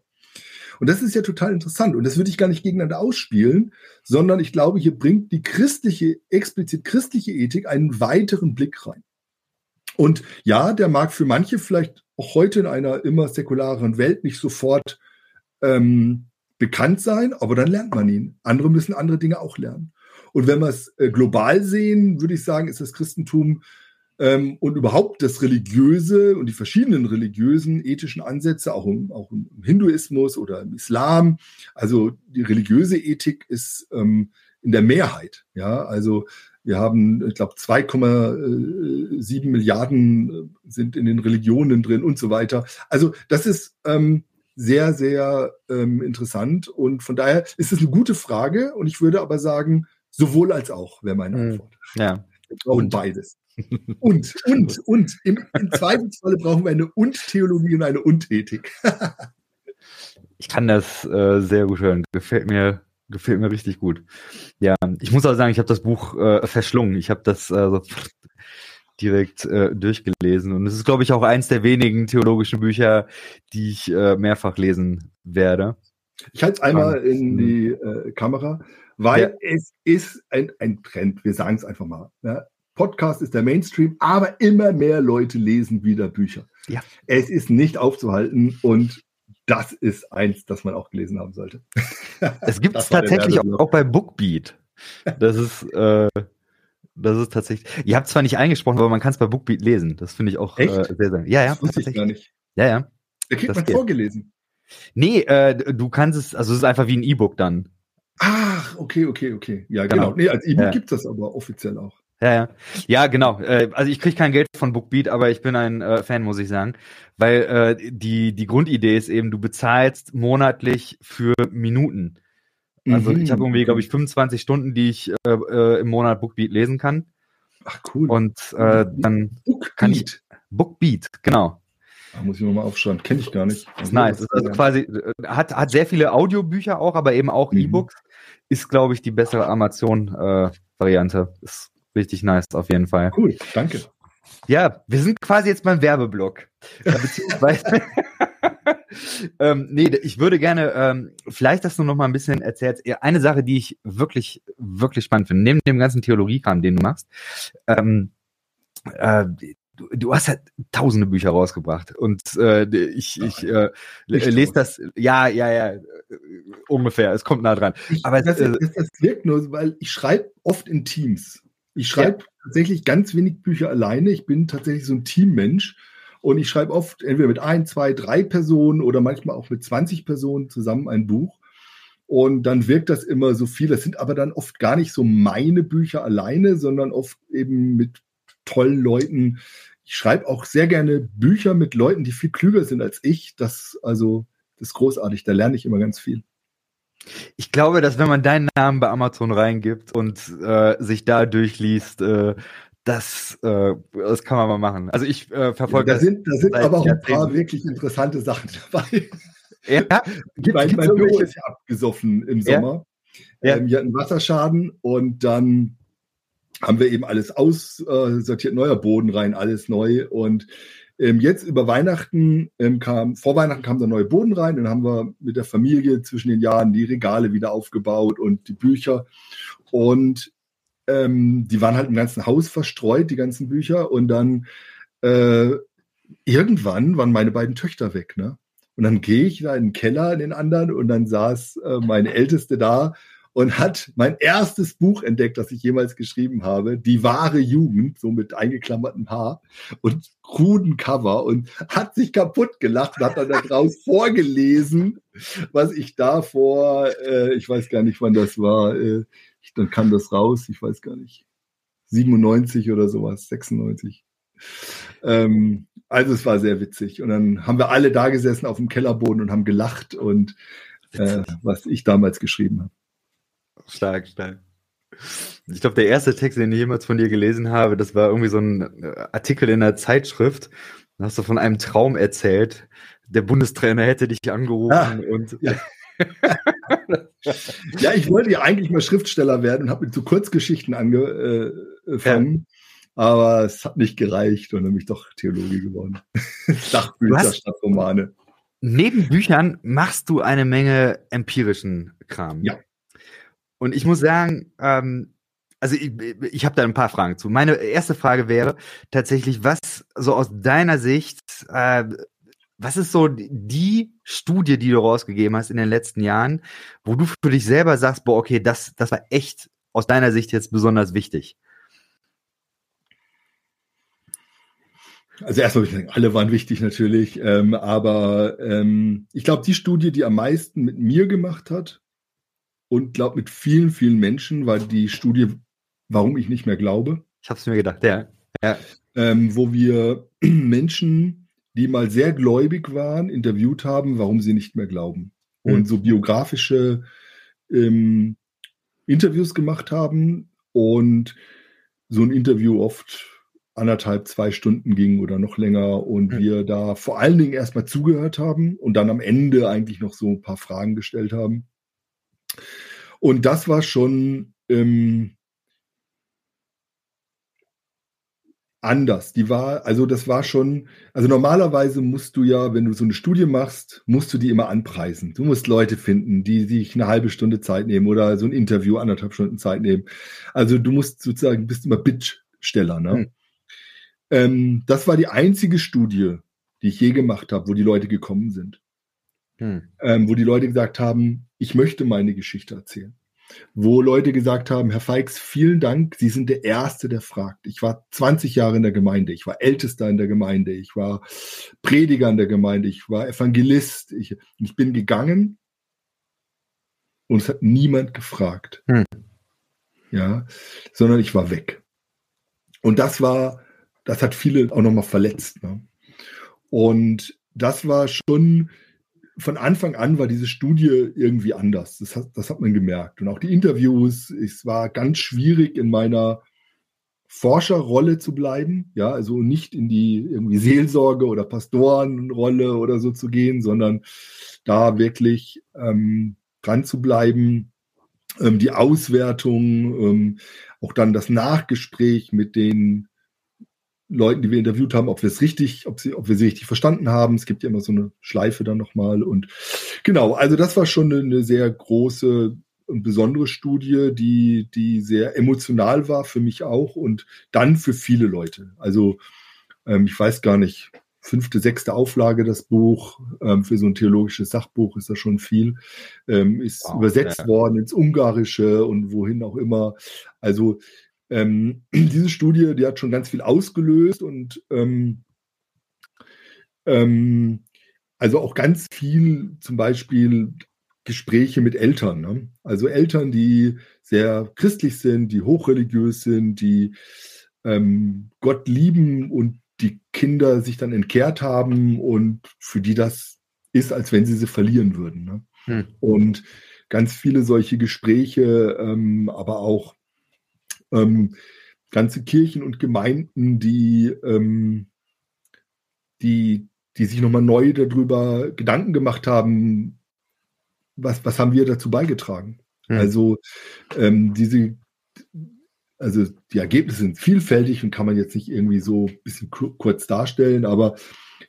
Und das ist ja total interessant. Und das würde ich gar nicht gegeneinander ausspielen, sondern ich glaube, hier bringt die christliche, explizit christliche Ethik einen weiteren Blick rein. Und ja, der mag für manche vielleicht auch heute in einer immer säkularen Welt nicht sofort ähm, bekannt sein, aber dann lernt man ihn. Andere müssen andere Dinge auch lernen. Und wenn wir es äh, global sehen, würde ich sagen, ist das Christentum ähm, und überhaupt das Religiöse und die verschiedenen religiösen, ethischen Ansätze, auch im, auch im Hinduismus oder im Islam, also die religiöse Ethik ist ähm, in der Mehrheit. Ja, also wir haben, ich glaube, 2,7 Milliarden äh, sind in den Religionen drin und so weiter. Also das ist ähm, sehr, sehr ähm, interessant und von daher ist es eine gute Frage und ich würde aber sagen, sowohl als auch wäre meine hm, Antwort. Ja. Wir brauchen und. beides. Und, und, und. Im, im Zweifelsfalle brauchen wir eine Und-Theologie und eine Und-Ethik. ich kann das äh, sehr gut hören. Gefällt mir Gefällt mir richtig gut. Ja, ich muss auch sagen, ich habe das Buch äh, verschlungen. Ich habe das äh, so direkt äh, durchgelesen. Und es ist, glaube ich, auch eins der wenigen theologischen Bücher, die ich äh, mehrfach lesen werde. Ich halte es einmal in die äh, Kamera, weil ja. es ist ein, ein Trend. Wir sagen es einfach mal. Ja. Podcast ist der Mainstream, aber immer mehr Leute lesen wieder Bücher. Ja. Es ist nicht aufzuhalten und das ist eins, das man auch gelesen haben sollte. Es gibt es tatsächlich auch, auch, bei Bookbeat. Das ist, äh, das ist tatsächlich. Ihr habt zwar nicht eingesprochen, aber man kann es bei Bookbeat lesen. Das finde ich auch äh, sehr, sehr. Ja, ja. Das wusste ich gar nicht. Ja, ja. Da kriegt das man geht. vorgelesen. Nee, äh, du kannst es, also es ist einfach wie ein E-Book dann. Ach, okay, okay, okay. Ja, genau. genau. Nee, als E-Book ja. gibt es das aber offiziell auch. Ja, ja. Ja, genau. Äh, also ich kriege kein Geld von Bookbeat, aber ich bin ein äh, Fan, muss ich sagen. Weil äh, die, die Grundidee ist eben, du bezahlst monatlich für Minuten. Also mhm. ich habe irgendwie, glaube ich, 25 Stunden, die ich äh, äh, im Monat Bookbeat lesen kann. Ach cool. Und äh, dann Bookbeat. kann ich Bookbeat, genau. Da muss ich nochmal aufschreiben. Kenne ich gar nicht. Das ist nice. Das ist also quasi, äh, hat, hat sehr viele Audiobücher auch, aber eben auch mhm. E-Books. Ist, glaube ich, die bessere Amazon-Variante. Äh, ist richtig nice auf jeden Fall. Cool, danke. Ja, wir sind quasi jetzt beim Werbeblock. Beziehungsweise, ähm, nee, ich würde gerne, ähm, vielleicht dass du noch mal ein bisschen erzählst. Eine Sache, die ich wirklich, wirklich spannend finde, neben dem ganzen Theologiekram, den du machst, ähm, äh, du, du hast halt tausende Bücher rausgebracht und äh, ich, ich äh, lese das, ja, ja, ja, ungefähr, es kommt nah dran. Ich, Aber das, äh, das, das wirkt nur, weil ich schreibe oft in Teams. Ich schreibe ja. tatsächlich ganz wenig Bücher alleine. Ich bin tatsächlich so ein Teammensch. Und ich schreibe oft entweder mit ein, zwei, drei Personen oder manchmal auch mit 20 Personen zusammen ein Buch. Und dann wirkt das immer so viel. Das sind aber dann oft gar nicht so meine Bücher alleine, sondern oft eben mit tollen Leuten ich schreibe auch sehr gerne Bücher mit Leuten, die viel klüger sind als ich. Das, also, das ist großartig. Da lerne ich immer ganz viel. Ich glaube, dass wenn man deinen Namen bei Amazon reingibt und äh, sich da durchliest, äh, das, äh, das kann man mal machen. Also ich äh, verfolge. Ja, da sind, da sind aber auch ein paar wirklich interessante Sachen dabei. Ja, gibt, mein, mein Büro ist ja abgesoffen im Sommer. Ja. Ähm, wir hatten Wasserschaden und dann haben wir eben alles aussortiert, äh, neuer Boden rein, alles neu. Und ähm, jetzt über Weihnachten ähm, kam, vor Weihnachten kam der neue Boden rein, dann haben wir mit der Familie zwischen den Jahren die Regale wieder aufgebaut und die Bücher. Und ähm, die waren halt im ganzen Haus verstreut, die ganzen Bücher. Und dann äh, irgendwann waren meine beiden Töchter weg, ne? Und dann gehe ich da in den Keller in den anderen und dann saß äh, meine Älteste da und hat mein erstes Buch entdeckt, das ich jemals geschrieben habe, Die wahre Jugend, so mit eingeklammertem Haar und kruden Cover und hat sich kaputt gelacht und hat dann daraus vorgelesen, was ich da vor, äh, ich weiß gar nicht, wann das war, äh, dann kam das raus, ich weiß gar nicht, 97 oder sowas, 96. Ähm, also es war sehr witzig. Und dann haben wir alle da gesessen auf dem Kellerboden und haben gelacht und äh, was ich damals geschrieben habe. Stark, stark. Ich glaube, der erste Text, den ich jemals von dir gelesen habe, das war irgendwie so ein äh, Artikel in einer Zeitschrift. Da hast du von einem Traum erzählt. Der Bundestrainer hätte dich angerufen ah, und. Ja. ja, ich wollte ja eigentlich mal Schriftsteller werden und habe mit so Kurzgeschichten angefangen. Ja. Aber es hat nicht gereicht und dann bin ich doch Theologe geworden. Sachbücher statt Romane. Neben Büchern machst du eine Menge empirischen Kram. Ja. Und ich muss sagen, ähm, also ich, ich habe da ein paar Fragen zu. Meine erste Frage wäre tatsächlich, was so aus deiner Sicht, äh, was ist so die Studie, die du rausgegeben hast in den letzten Jahren, wo du für dich selber sagst, boah, okay, das, das war echt aus deiner Sicht jetzt besonders wichtig? Also erstmal würde ich sagen, alle waren wichtig natürlich, ähm, aber ähm, ich glaube, die Studie, die am meisten mit mir gemacht hat, und glaube mit vielen, vielen Menschen, weil die Studie, warum ich nicht mehr glaube. Ich habe es mir gedacht, ja. ja. Ähm, wo wir Menschen, die mal sehr gläubig waren, interviewt haben, warum sie nicht mehr glauben. Mhm. Und so biografische ähm, Interviews gemacht haben und so ein Interview oft anderthalb, zwei Stunden ging oder noch länger und mhm. wir da vor allen Dingen erstmal zugehört haben und dann am Ende eigentlich noch so ein paar Fragen gestellt haben. Und das war schon ähm, anders. Die war, also das war schon, also normalerweise musst du ja, wenn du so eine Studie machst, musst du die immer anpreisen. Du musst Leute finden, die sich eine halbe Stunde Zeit nehmen oder so ein Interview anderthalb Stunden Zeit nehmen. Also du musst sozusagen, bist immer Bittsteller. Ne? Hm. Ähm, das war die einzige Studie, die ich je gemacht habe, wo die Leute gekommen sind. Hm. Ähm, wo die Leute gesagt haben, ich möchte meine Geschichte erzählen. Wo Leute gesagt haben, Herr Feix, vielen Dank, Sie sind der Erste, der fragt. Ich war 20 Jahre in der Gemeinde, ich war Ältester in der Gemeinde, ich war Prediger in der Gemeinde, ich war Evangelist. Ich, ich bin gegangen und es hat niemand gefragt. Hm. Ja, sondern ich war weg. Und das war, das hat viele auch nochmal verletzt. Ne? Und das war schon von Anfang an war diese Studie irgendwie anders. Das hat, das hat man gemerkt. Und auch die Interviews, es war ganz schwierig in meiner Forscherrolle zu bleiben, ja, also nicht in die irgendwie Seelsorge oder Pastorenrolle oder so zu gehen, sondern da wirklich ähm, dran zu bleiben, ähm, die Auswertung, ähm, auch dann das Nachgespräch mit den Leuten, die wir interviewt haben, ob wir es richtig, ob, sie, ob wir sie richtig verstanden haben. Es gibt ja immer so eine Schleife dann nochmal. Und genau, also das war schon eine, eine sehr große und besondere Studie, die, die sehr emotional war für mich auch und dann für viele Leute. Also ähm, ich weiß gar nicht, fünfte, sechste Auflage das Buch. Ähm, für so ein theologisches Sachbuch ist das schon viel. Ähm, ist wow, übersetzt ja. worden ins Ungarische und wohin auch immer. Also ähm, diese Studie, die hat schon ganz viel ausgelöst und ähm, ähm, also auch ganz viel zum Beispiel Gespräche mit Eltern. Ne? Also Eltern, die sehr christlich sind, die hochreligiös sind, die ähm, Gott lieben und die Kinder sich dann entkehrt haben und für die das ist, als wenn sie sie verlieren würden. Ne? Hm. Und ganz viele solche Gespräche, ähm, aber auch ähm, ganze Kirchen und Gemeinden, die, ähm, die, die sich nochmal neu darüber Gedanken gemacht haben, was, was haben wir dazu beigetragen? Hm. Also ähm, diese, also die Ergebnisse sind vielfältig und kann man jetzt nicht irgendwie so ein bisschen kurz darstellen, aber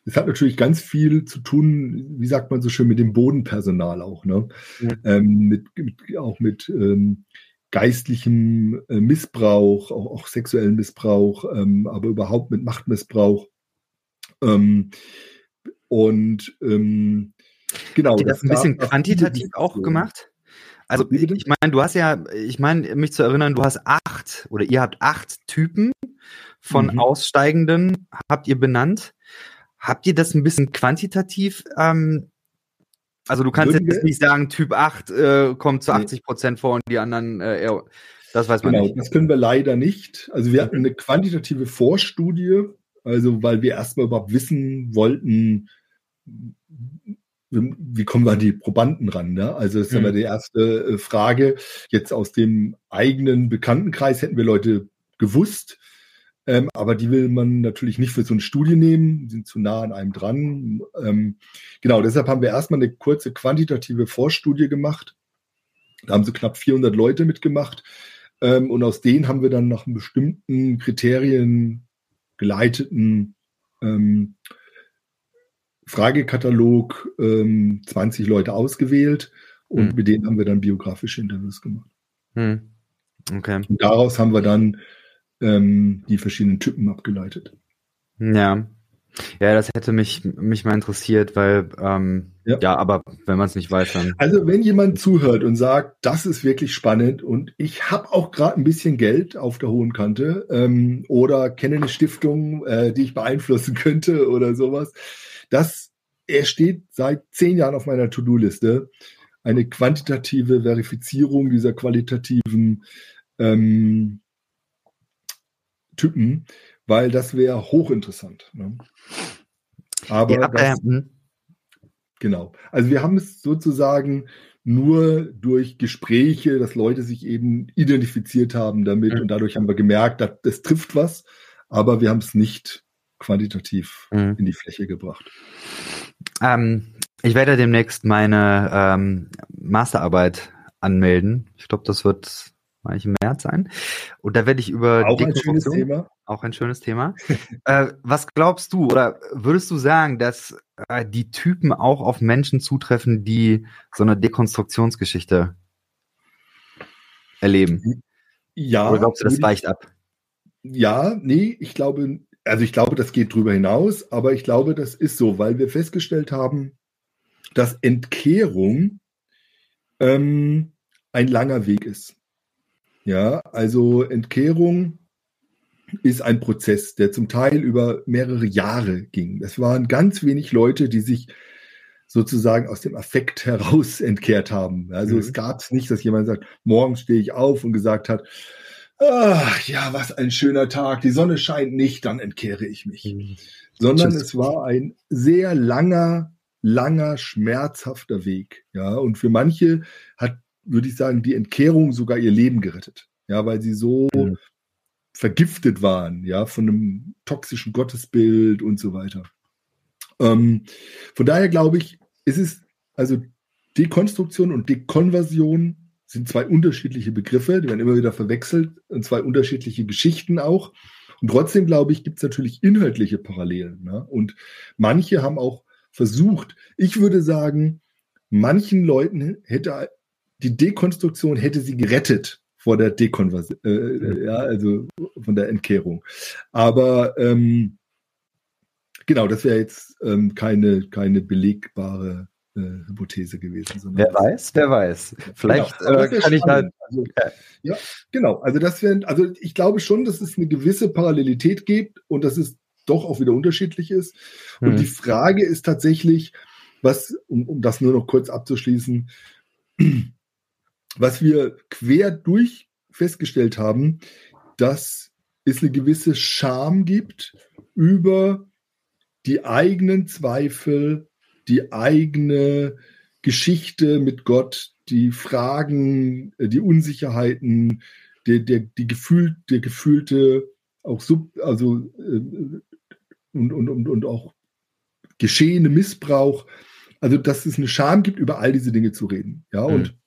es hat natürlich ganz viel zu tun, wie sagt man so schön, mit dem Bodenpersonal auch, ne? Ja. Ähm, mit, mit, auch mit ähm, geistlichem äh, Missbrauch, auch, auch, sexuellen Missbrauch, ähm, aber überhaupt mit Machtmissbrauch. Ähm, und ähm, genau. Habt ihr das, das ein bisschen quantitativ auch gemacht? Also ich meine, du hast ja, ich meine, mich zu erinnern, du hast acht oder ihr habt acht Typen von mhm. Aussteigenden, habt ihr benannt. Habt ihr das ein bisschen quantitativ? Ähm, also du kannst Würden jetzt nicht sagen, Typ 8 äh, kommt zu 80 Prozent vor und die anderen, äh, eher, das weiß man genau, nicht. Das können wir leider nicht. Also wir hatten eine quantitative Vorstudie, also weil wir erstmal überhaupt wissen wollten, wie kommen wir an die Probanden ran? Ne? Also das ist mhm. ja die erste äh, Frage. Jetzt aus dem eigenen Bekanntenkreis hätten wir Leute gewusst, ähm, aber die will man natürlich nicht für so eine Studie nehmen, sind zu nah an einem dran. Ähm, genau, deshalb haben wir erstmal eine kurze quantitative Vorstudie gemacht. Da haben so knapp 400 Leute mitgemacht. Ähm, und aus denen haben wir dann nach bestimmten Kriterien geleiteten ähm, Fragekatalog ähm, 20 Leute ausgewählt und hm. mit denen haben wir dann biografische Interviews gemacht. Hm. Okay. Und daraus haben wir dann ähm, die verschiedenen Typen abgeleitet. Ja. Ja, das hätte mich, mich mal interessiert, weil ähm, ja. ja, aber wenn man es nicht weiß, dann. Also wenn jemand zuhört und sagt, das ist wirklich spannend und ich habe auch gerade ein bisschen Geld auf der hohen Kante ähm, oder kenne eine Stiftung, äh, die ich beeinflussen könnte oder sowas, das er steht seit zehn Jahren auf meiner To-Do-Liste. Eine quantitative Verifizierung dieser qualitativen ähm, Typen, weil das wäre hochinteressant. Ne? Aber ja, das, äh, genau. Also wir haben es sozusagen nur durch Gespräche, dass Leute sich eben identifiziert haben damit mhm. und dadurch haben wir gemerkt, dass das trifft was, aber wir haben es nicht quantitativ mhm. in die Fläche gebracht. Ähm, ich werde demnächst meine ähm, Masterarbeit anmelden. Ich glaube, das wird ich im März sein. Und da werde ich über auch ein schönes Thema. Auch ein schönes Thema. äh, was glaubst du oder würdest du sagen, dass äh, die Typen auch auf Menschen zutreffen, die so eine Dekonstruktionsgeschichte erleben? Ja. Oder glaubst du, das weicht ab? Ja, nee, ich glaube, also ich glaube, das geht drüber hinaus, aber ich glaube, das ist so, weil wir festgestellt haben, dass Entkehrung ähm, ein langer Weg ist. Ja, also Entkehrung ist ein Prozess, der zum Teil über mehrere Jahre ging. Es waren ganz wenig Leute, die sich sozusagen aus dem Affekt heraus entkehrt haben. Also mhm. es gab es nicht, dass jemand sagt, morgen stehe ich auf und gesagt hat, ach ja, was ein schöner Tag, die Sonne scheint nicht, dann entkehre ich mich. Mhm. Sondern es war ein sehr langer, langer, schmerzhafter Weg. Ja, und für manche hat, würde ich sagen, die Entkehrung sogar ihr Leben gerettet. Ja, weil sie so mhm. vergiftet waren, ja, von einem toxischen Gottesbild und so weiter. Ähm, von daher glaube ich, es ist also Dekonstruktion und Dekonversion sind zwei unterschiedliche Begriffe, die werden immer wieder verwechselt und zwei unterschiedliche Geschichten auch. Und trotzdem, glaube ich, gibt es natürlich inhaltliche Parallelen. Ne? Und manche haben auch versucht, ich würde sagen, manchen Leuten hätte die Dekonstruktion hätte sie gerettet vor der Dekonversion, äh, ja, also von der Entkehrung. Aber ähm, genau, das wäre jetzt ähm, keine, keine belegbare äh, Hypothese gewesen. Wer weiß, wer weiß. Vielleicht genau. äh, kann ich halt. Also, ja, genau. Also das wäre, also ich glaube schon, dass es eine gewisse Parallelität gibt und dass es doch auch wieder unterschiedlich ist. Und mhm. die Frage ist tatsächlich, was, um, um das nur noch kurz abzuschließen, was wir quer durch festgestellt haben, dass es eine gewisse Scham gibt über die eigenen Zweifel, die eigene Geschichte mit Gott, die Fragen, äh, die Unsicherheiten, der, der, die gefühlt, der gefühlte auch sub, also äh, und, und, und, und auch geschehene Missbrauch. Also, dass es eine Scham gibt, über all diese Dinge zu reden. Ja, mhm. und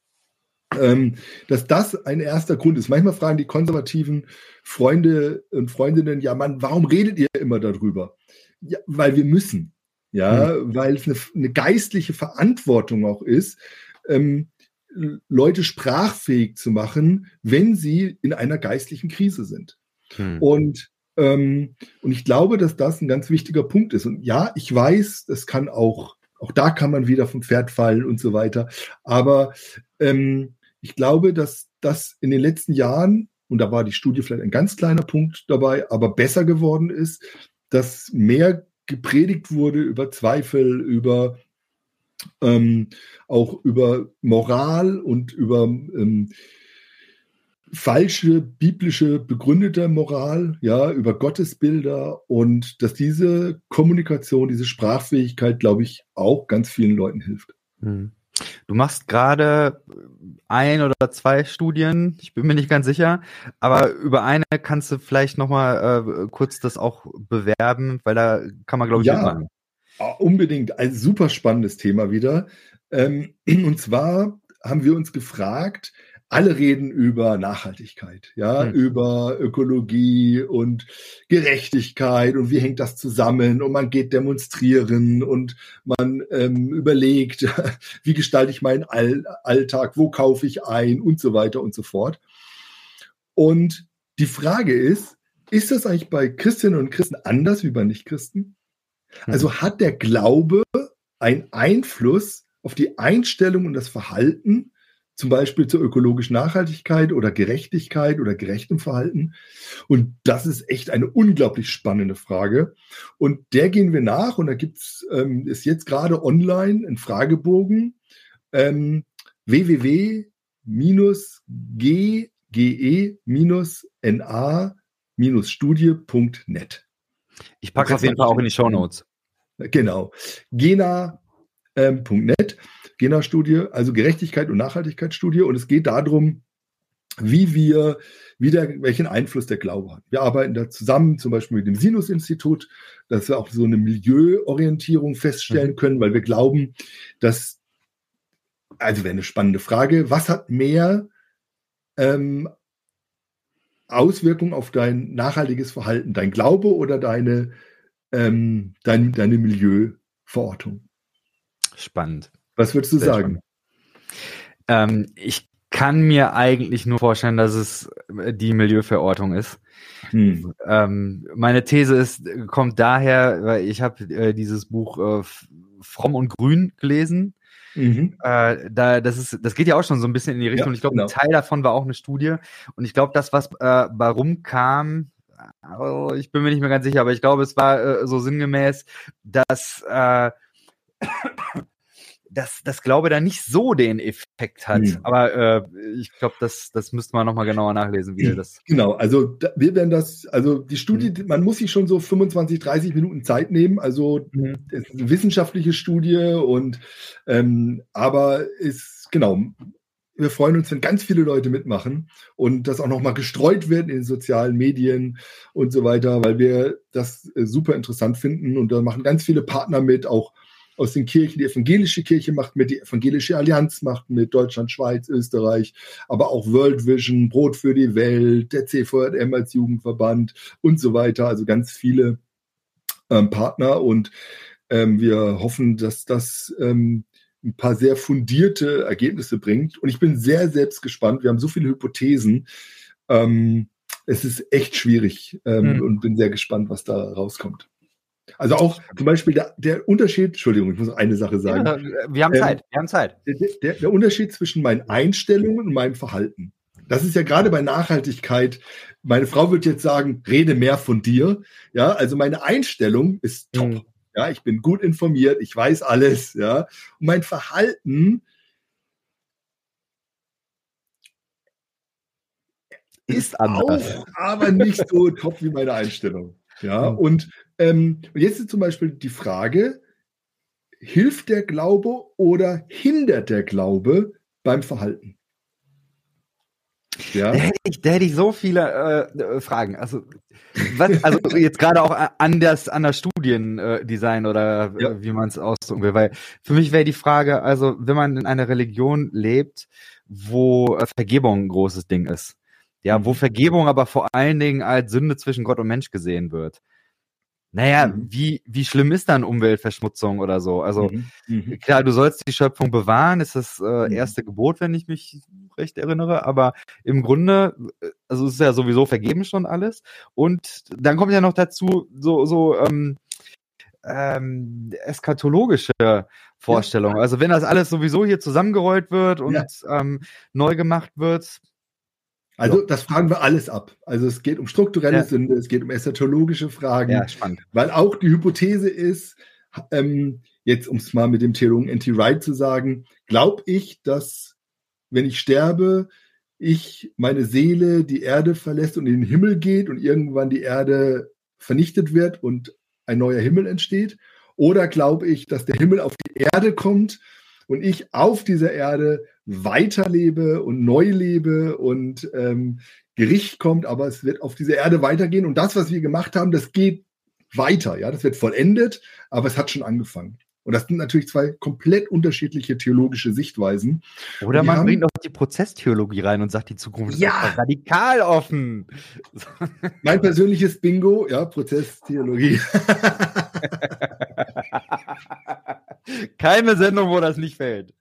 ähm, dass das ein erster Grund ist. Manchmal fragen die konservativen Freunde und Freundinnen, ja, Mann, warum redet ihr immer darüber? Ja, weil wir müssen. Ja, mhm. weil es eine, eine, geistliche Verantwortung auch ist, ähm, Leute sprachfähig zu machen, wenn sie in einer geistlichen Krise sind. Mhm. Und ähm, und ich glaube, dass das ein ganz wichtiger Punkt ist. Und ja, ich weiß, das kann auch, auch da kann man wieder vom Pferd fallen und so weiter. Aber ähm, ich glaube, dass das in den letzten Jahren, und da war die Studie vielleicht ein ganz kleiner Punkt dabei, aber besser geworden ist, dass mehr gepredigt wurde über Zweifel, über ähm, auch über Moral und über ähm, falsche biblische begründete Moral, ja, über Gottesbilder und dass diese Kommunikation, diese Sprachfähigkeit, glaube ich, auch ganz vielen Leuten hilft. Hm. Du machst gerade ein oder zwei Studien, ich bin mir nicht ganz sicher, aber über eine kannst du vielleicht nochmal äh, kurz das auch bewerben, weil da kann man, glaube ich, ja, mitmachen. Unbedingt, ein super spannendes Thema wieder. Ähm, und zwar haben wir uns gefragt, alle reden über Nachhaltigkeit, ja, mhm. über Ökologie und Gerechtigkeit und wie hängt das zusammen und man geht demonstrieren und man ähm, überlegt, wie gestalte ich meinen All Alltag, wo kaufe ich ein und so weiter und so fort. Und die Frage ist, ist das eigentlich bei Christinnen und Christen anders wie bei Nichtchristen? Mhm. Also hat der Glaube einen Einfluss auf die Einstellung und das Verhalten zum Beispiel zur ökologischen Nachhaltigkeit oder Gerechtigkeit oder gerechtem Verhalten? Und das ist echt eine unglaublich spannende Frage. Und der gehen wir nach und da gibt's ähm, ist jetzt gerade online ein Fragebogen ähm, www.ge-na-studie.net. Ich packe auf jeden Fall auch in die Show Notes. Genau. Gena.net. Ähm, GENA-Studie, also Gerechtigkeit und Nachhaltigkeitsstudie. Und es geht darum, wie wir wieder, welchen Einfluss der Glaube hat. Wir arbeiten da zusammen, zum Beispiel mit dem Sinus-Institut, dass wir auch so eine Milieuorientierung feststellen mhm. können, weil wir glauben, dass, also wäre eine spannende Frage, was hat mehr ähm, Auswirkungen auf dein nachhaltiges Verhalten, dein Glaube oder deine, ähm, dein, deine Milieuverortung? Spannend. Was würdest du Sehr sagen? Ähm, ich kann mir eigentlich nur vorstellen, dass es äh, die Milieuverortung ist. Hm. Ähm, meine These ist, kommt daher, weil ich habe äh, dieses Buch äh, Fromm und Grün gelesen. Mhm. Äh, da, das, ist, das geht ja auch schon so ein bisschen in die Richtung. Ja, ich glaube, genau. ein Teil davon war auch eine Studie. Und ich glaube, das, was äh, warum kam, oh, ich bin mir nicht mehr ganz sicher, aber ich glaube, es war äh, so sinngemäß, dass äh, dass das Glaube da nicht so den Effekt hat. Mhm. Aber äh, ich glaube, das, das müsste man nochmal genauer nachlesen, wie das. Genau, also da, wir werden das, also die Studie, mhm. man muss sich schon so 25, 30 Minuten Zeit nehmen. Also mhm. es ist eine wissenschaftliche Studie und ähm, aber ist genau. Wir freuen uns, wenn ganz viele Leute mitmachen und das auch nochmal gestreut wird in den sozialen Medien und so weiter, weil wir das äh, super interessant finden und da machen ganz viele Partner mit, auch aus den Kirchen. Die evangelische Kirche macht mit, die evangelische Allianz macht mit, Deutschland, Schweiz, Österreich, aber auch World Vision, Brot für die Welt, der CVM als Jugendverband und so weiter. Also ganz viele ähm, Partner und ähm, wir hoffen, dass das ähm, ein paar sehr fundierte Ergebnisse bringt. Und ich bin sehr selbst gespannt. Wir haben so viele Hypothesen. Ähm, es ist echt schwierig ähm, mhm. und bin sehr gespannt, was da rauskommt. Also auch zum Beispiel der, der Unterschied, Entschuldigung, ich muss noch eine Sache sagen. Ja, wir haben ähm, Zeit, wir haben Zeit. Der, der, der Unterschied zwischen meinen Einstellungen und meinem Verhalten. Das ist ja gerade bei Nachhaltigkeit. Meine Frau wird jetzt sagen, rede mehr von dir. Ja, also meine Einstellung ist top. Mhm. Ja, ich bin gut informiert, ich weiß alles. Ja, und mein Verhalten ist anders. auch, aber nicht so top wie meine Einstellung. Ja, mhm. und ähm, jetzt ist zum Beispiel die Frage, hilft der Glaube oder hindert der Glaube beim Verhalten? Ja. Da, hätte ich, da hätte ich so viele äh, Fragen. Also, was, also jetzt gerade auch an das, an das Studiendesign oder äh, ja. wie man es ausdrücken will. Weil für mich wäre die Frage, also wenn man in einer Religion lebt, wo äh, Vergebung ein großes Ding ist, ja, wo mhm. Vergebung aber vor allen Dingen als Sünde zwischen Gott und Mensch gesehen wird. Naja, mhm. wie, wie schlimm ist dann Umweltverschmutzung oder so? Also mhm. mhm. klar, du sollst die Schöpfung bewahren, ist das äh, mhm. erste Gebot, wenn ich mich recht erinnere, aber im Grunde, äh, also es ist ja sowieso vergeben schon alles. Und dann kommt ja noch dazu so, so ähm, ähm, eskatologische Vorstellungen. Ja. Also wenn das alles sowieso hier zusammengerollt wird und ja. ähm, neu gemacht wird, also das fragen wir alles ab. Also es geht um strukturelle ja. Sünde, es geht um eschatologische Fragen. Ja, spannend. Weil auch die Hypothese ist, ähm, jetzt um es mal mit dem Theologen N.T. Wright zu sagen, glaube ich, dass wenn ich sterbe, ich meine Seele die Erde verlässt und in den Himmel geht und irgendwann die Erde vernichtet wird und ein neuer Himmel entsteht? Oder glaube ich, dass der Himmel auf die Erde kommt und ich auf dieser Erde weiterlebe und neu lebe und ähm, Gericht kommt, aber es wird auf dieser Erde weitergehen und das, was wir gemacht haben, das geht weiter, ja, das wird vollendet, aber es hat schon angefangen. Und das sind natürlich zwei komplett unterschiedliche theologische Sichtweisen. Oder man haben, bringt noch die Prozesstheologie rein und sagt, die Zukunft ja. ist radikal offen. Mein persönliches Bingo, ja, Prozesstheologie. Keine Sendung, wo das nicht fällt.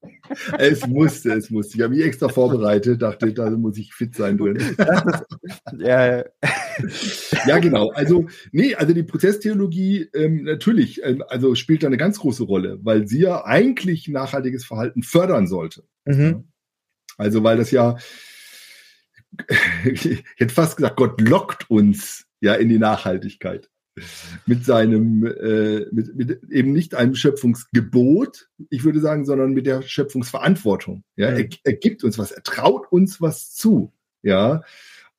Es musste, es musste. Ich habe mich extra vorbereitet, dachte, da muss ich fit sein drin. ja, ja, genau. Also, nee, also die Prozesstheologie ähm, natürlich, ähm, also spielt da eine ganz große Rolle, weil sie ja eigentlich nachhaltiges Verhalten fördern sollte. Mhm. Also, weil das ja, ich hätte fast gesagt, Gott lockt uns ja in die Nachhaltigkeit mit seinem, äh, mit, mit eben nicht einem Schöpfungsgebot, ich würde sagen, sondern mit der Schöpfungsverantwortung. Ja, mhm. er, er gibt uns was, er traut uns was zu. Ja,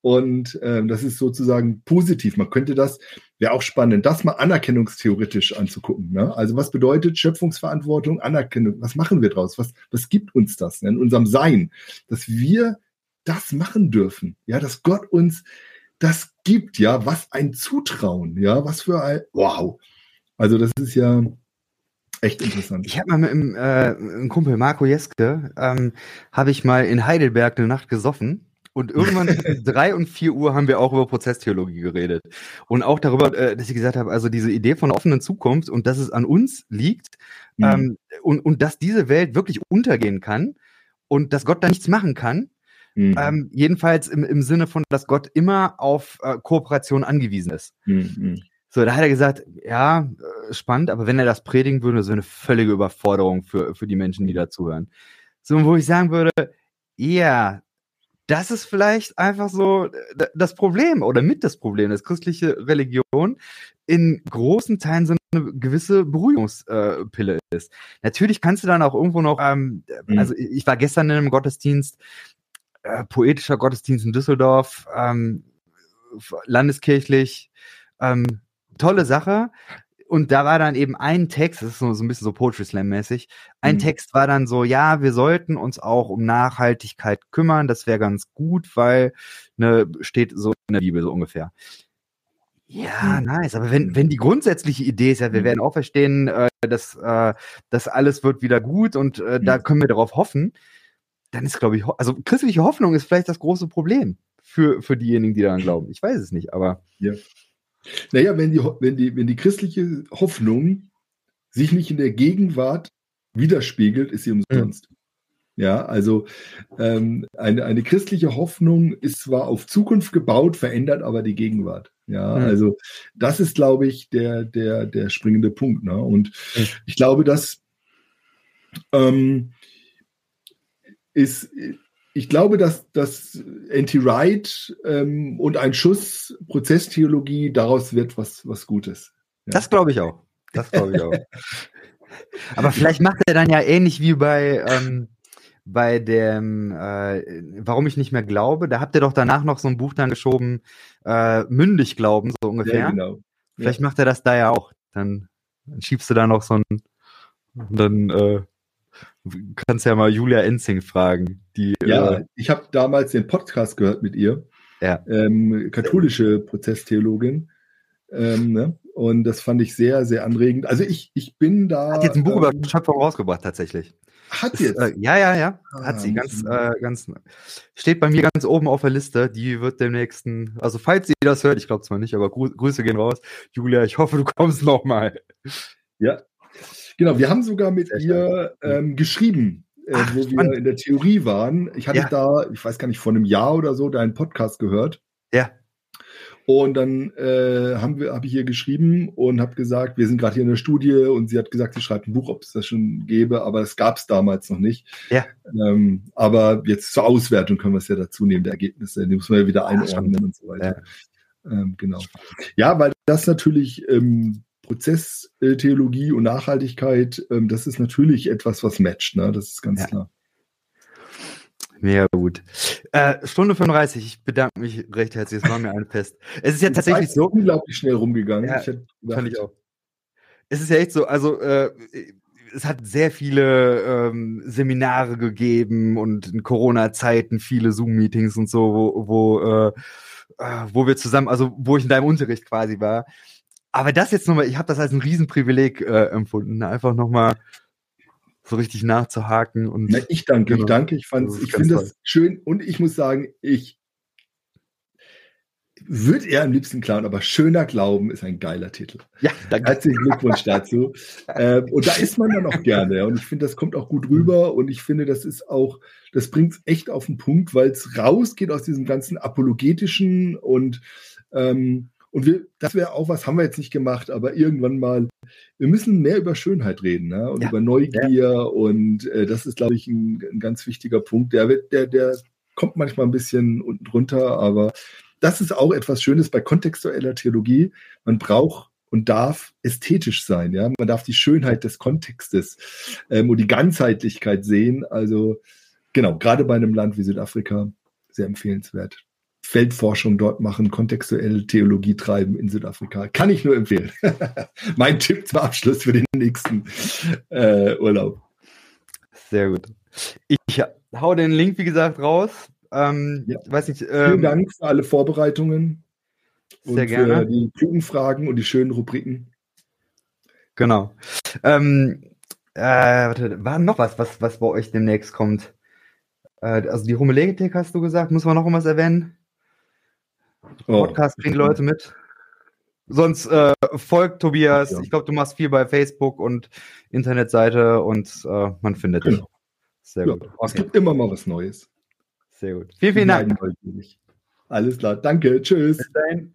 und ähm, das ist sozusagen positiv. Man könnte das, wäre auch spannend, das mal anerkennungstheoretisch anzugucken. Ne? Also was bedeutet Schöpfungsverantwortung, Anerkennung? Was machen wir draus? Was, was gibt uns das ne? in unserem Sein? Dass wir das machen dürfen. Ja, dass Gott uns das gibt, ja, was ein Zutrauen, ja, was für ein, wow. Also das ist ja echt interessant. Ich habe mal mit einem, äh, einem Kumpel, Marco Jeske, ähm, habe ich mal in Heidelberg eine Nacht gesoffen. Und irgendwann drei und vier Uhr haben wir auch über Prozesstheologie geredet. Und auch darüber, äh, dass ich gesagt habe, also diese Idee von einer offenen Zukunft und dass es an uns liegt mhm. ähm, und, und dass diese Welt wirklich untergehen kann und dass Gott da nichts machen kann, Mhm. Ähm, jedenfalls im, im Sinne von, dass Gott immer auf äh, Kooperation angewiesen ist. Mhm. So, da hat er gesagt, ja, äh, spannend, aber wenn er das predigen würde, so eine völlige Überforderung für, für die Menschen, die dazuhören. So, wo ich sagen würde, ja, das ist vielleicht einfach so äh, das Problem oder mit das Problem, dass christliche Religion in großen Teilen so eine gewisse Beruhigungspille ist. Natürlich kannst du dann auch irgendwo noch, ähm, mhm. also ich war gestern in einem Gottesdienst, äh, poetischer Gottesdienst in Düsseldorf, ähm, landeskirchlich, ähm, tolle Sache. Und da war dann eben ein Text, das ist so, so ein bisschen so Poetry Slam-mäßig. Ein mhm. Text war dann so, ja, wir sollten uns auch um Nachhaltigkeit kümmern, das wäre ganz gut, weil, ne, steht so in der Bibel so ungefähr. Ja, mhm. nice. Aber wenn, wenn die grundsätzliche Idee ist ja, wir mhm. werden auch verstehen, äh, dass, äh, dass alles wird wieder gut und äh, da können wir darauf hoffen, dann ist, glaube ich, also christliche Hoffnung ist vielleicht das große Problem für, für diejenigen, die daran glauben. Ich weiß es nicht, aber. Ja. Naja, wenn die, wenn, die, wenn die christliche Hoffnung sich nicht in der Gegenwart widerspiegelt, ist sie umsonst. Mhm. Ja, also ähm, eine, eine christliche Hoffnung ist zwar auf Zukunft gebaut, verändert aber die Gegenwart. Ja, mhm. also das ist, glaube ich, der, der, der springende Punkt. Ne? Und mhm. ich glaube, dass ähm, ist, ich glaube, dass, dass Anti-Wright ähm, und ein Schuss Prozesstheologie daraus wird was, was Gutes. Ja. Das glaube ich auch. Das glaube ich auch. Aber vielleicht macht er dann ja ähnlich wie bei, ähm, bei dem, äh, warum ich nicht mehr glaube. Da habt ihr doch danach noch so ein Buch dann geschoben, äh, mündig glauben, so ungefähr. Ja, genau. Vielleicht ja. macht er das da ja auch. Dann, dann schiebst du da noch so ein, dann äh, kannst ja mal Julia Enzing fragen. Die, ja, äh, ich habe damals den Podcast gehört mit ihr. Ja. Ähm, katholische Prozesstheologin. Ähm, ne? Und das fand ich sehr, sehr anregend. Also ich, ich bin da. Hat jetzt ein Buch ähm, über Schöpfung rausgebracht, tatsächlich. Hat sie jetzt? Äh, ja, ja, ja. Ah, hat sie. Ganz, äh, ganz, steht bei mir ganz oben auf der Liste. Die wird dem nächsten, also falls sie das hört, ich glaube zwar nicht, aber Grü Grüße gehen raus. Julia, ich hoffe, du kommst nochmal. Ja. Genau, wir haben sogar mit ihr ähm, geschrieben, äh, Ach, wo spannend. wir in der Theorie waren. Ich hatte ja. da, ich weiß gar nicht, vor einem Jahr oder so deinen Podcast gehört. Ja. Und dann äh, habe ich ihr geschrieben und habe gesagt, wir sind gerade hier in der Studie und sie hat gesagt, sie schreibt ein Buch, ob es das schon gäbe, aber es gab es damals noch nicht. Ja. Ähm, aber jetzt zur Auswertung können wir es ja dazu nehmen, der Ergebnisse, die muss man ja wieder einordnen ja, und so weiter. Ja. Ähm, genau. Ja, weil das natürlich ähm, Prozesstheologie und Nachhaltigkeit, ähm, das ist natürlich etwas, was matcht, ne? Das ist ganz ja. klar. Mega gut. Äh, Stunde 35, ich bedanke mich recht herzlich, es war mir ein Fest. Es ist ja tatsächlich so. unglaublich schnell rumgegangen. Ja, ich fand ich auch. Es ist ja echt so, also äh, es hat sehr viele ähm, Seminare gegeben und in Corona-Zeiten viele Zoom-Meetings und so, wo, wo, äh, äh, wo wir zusammen, also wo ich in deinem Unterricht quasi war. Aber das jetzt nochmal, ich habe das als ein Riesenprivileg äh, empfunden, einfach nochmal so richtig nachzuhaken. Und, ja, ich danke, genau. ich danke. Ich, ich finde das schön und ich muss sagen, ich würde eher am liebsten klauen, aber Schöner Glauben ist ein geiler Titel. Ja, danke. Herzlichen Glückwunsch dazu. ähm, und da ist man dann auch gerne. Und ich finde, das kommt auch gut rüber. Und ich finde, das ist auch, das bringt es echt auf den Punkt, weil es rausgeht aus diesem ganzen apologetischen und ähm, und wir, das wäre auch was, haben wir jetzt nicht gemacht, aber irgendwann mal, wir müssen mehr über Schönheit reden ne? und ja. über Neugier. Ja. Und äh, das ist, glaube ich, ein, ein, ganz wichtiger Punkt. Der, der, der kommt manchmal ein bisschen unten drunter, aber das ist auch etwas Schönes bei kontextueller Theologie. Man braucht und darf ästhetisch sein. Ja? Man darf die Schönheit des Kontextes ähm, und die Ganzheitlichkeit sehen. Also genau, gerade bei einem Land wie Südafrika sehr empfehlenswert. Feldforschung dort machen, kontextuell Theologie treiben in Südafrika. Kann ich nur empfehlen. mein Tipp zum Abschluss für den nächsten äh, Urlaub. Sehr gut. Ich hau den Link, wie gesagt, raus. Ähm, ja. weiß nicht, ähm, Vielen Dank für alle Vorbereitungen. Sehr und gerne. Für die klugen Fragen und die schönen Rubriken. Genau. Ähm, äh, warte, war noch was, was, was bei euch demnächst kommt? Äh, also die Homiletik hast du gesagt, muss man noch was erwähnen? Oh. Podcast kriegen Leute mit. Sonst äh, folgt Tobias. Ja. Ich glaube, du machst viel bei Facebook und Internetseite und äh, man findet genau. dich. Sehr ja, gut. Okay. Es gibt immer mal was Neues. Sehr gut. Vielen, vielen Dank. Alles klar. Danke. Tschüss. Bis dahin.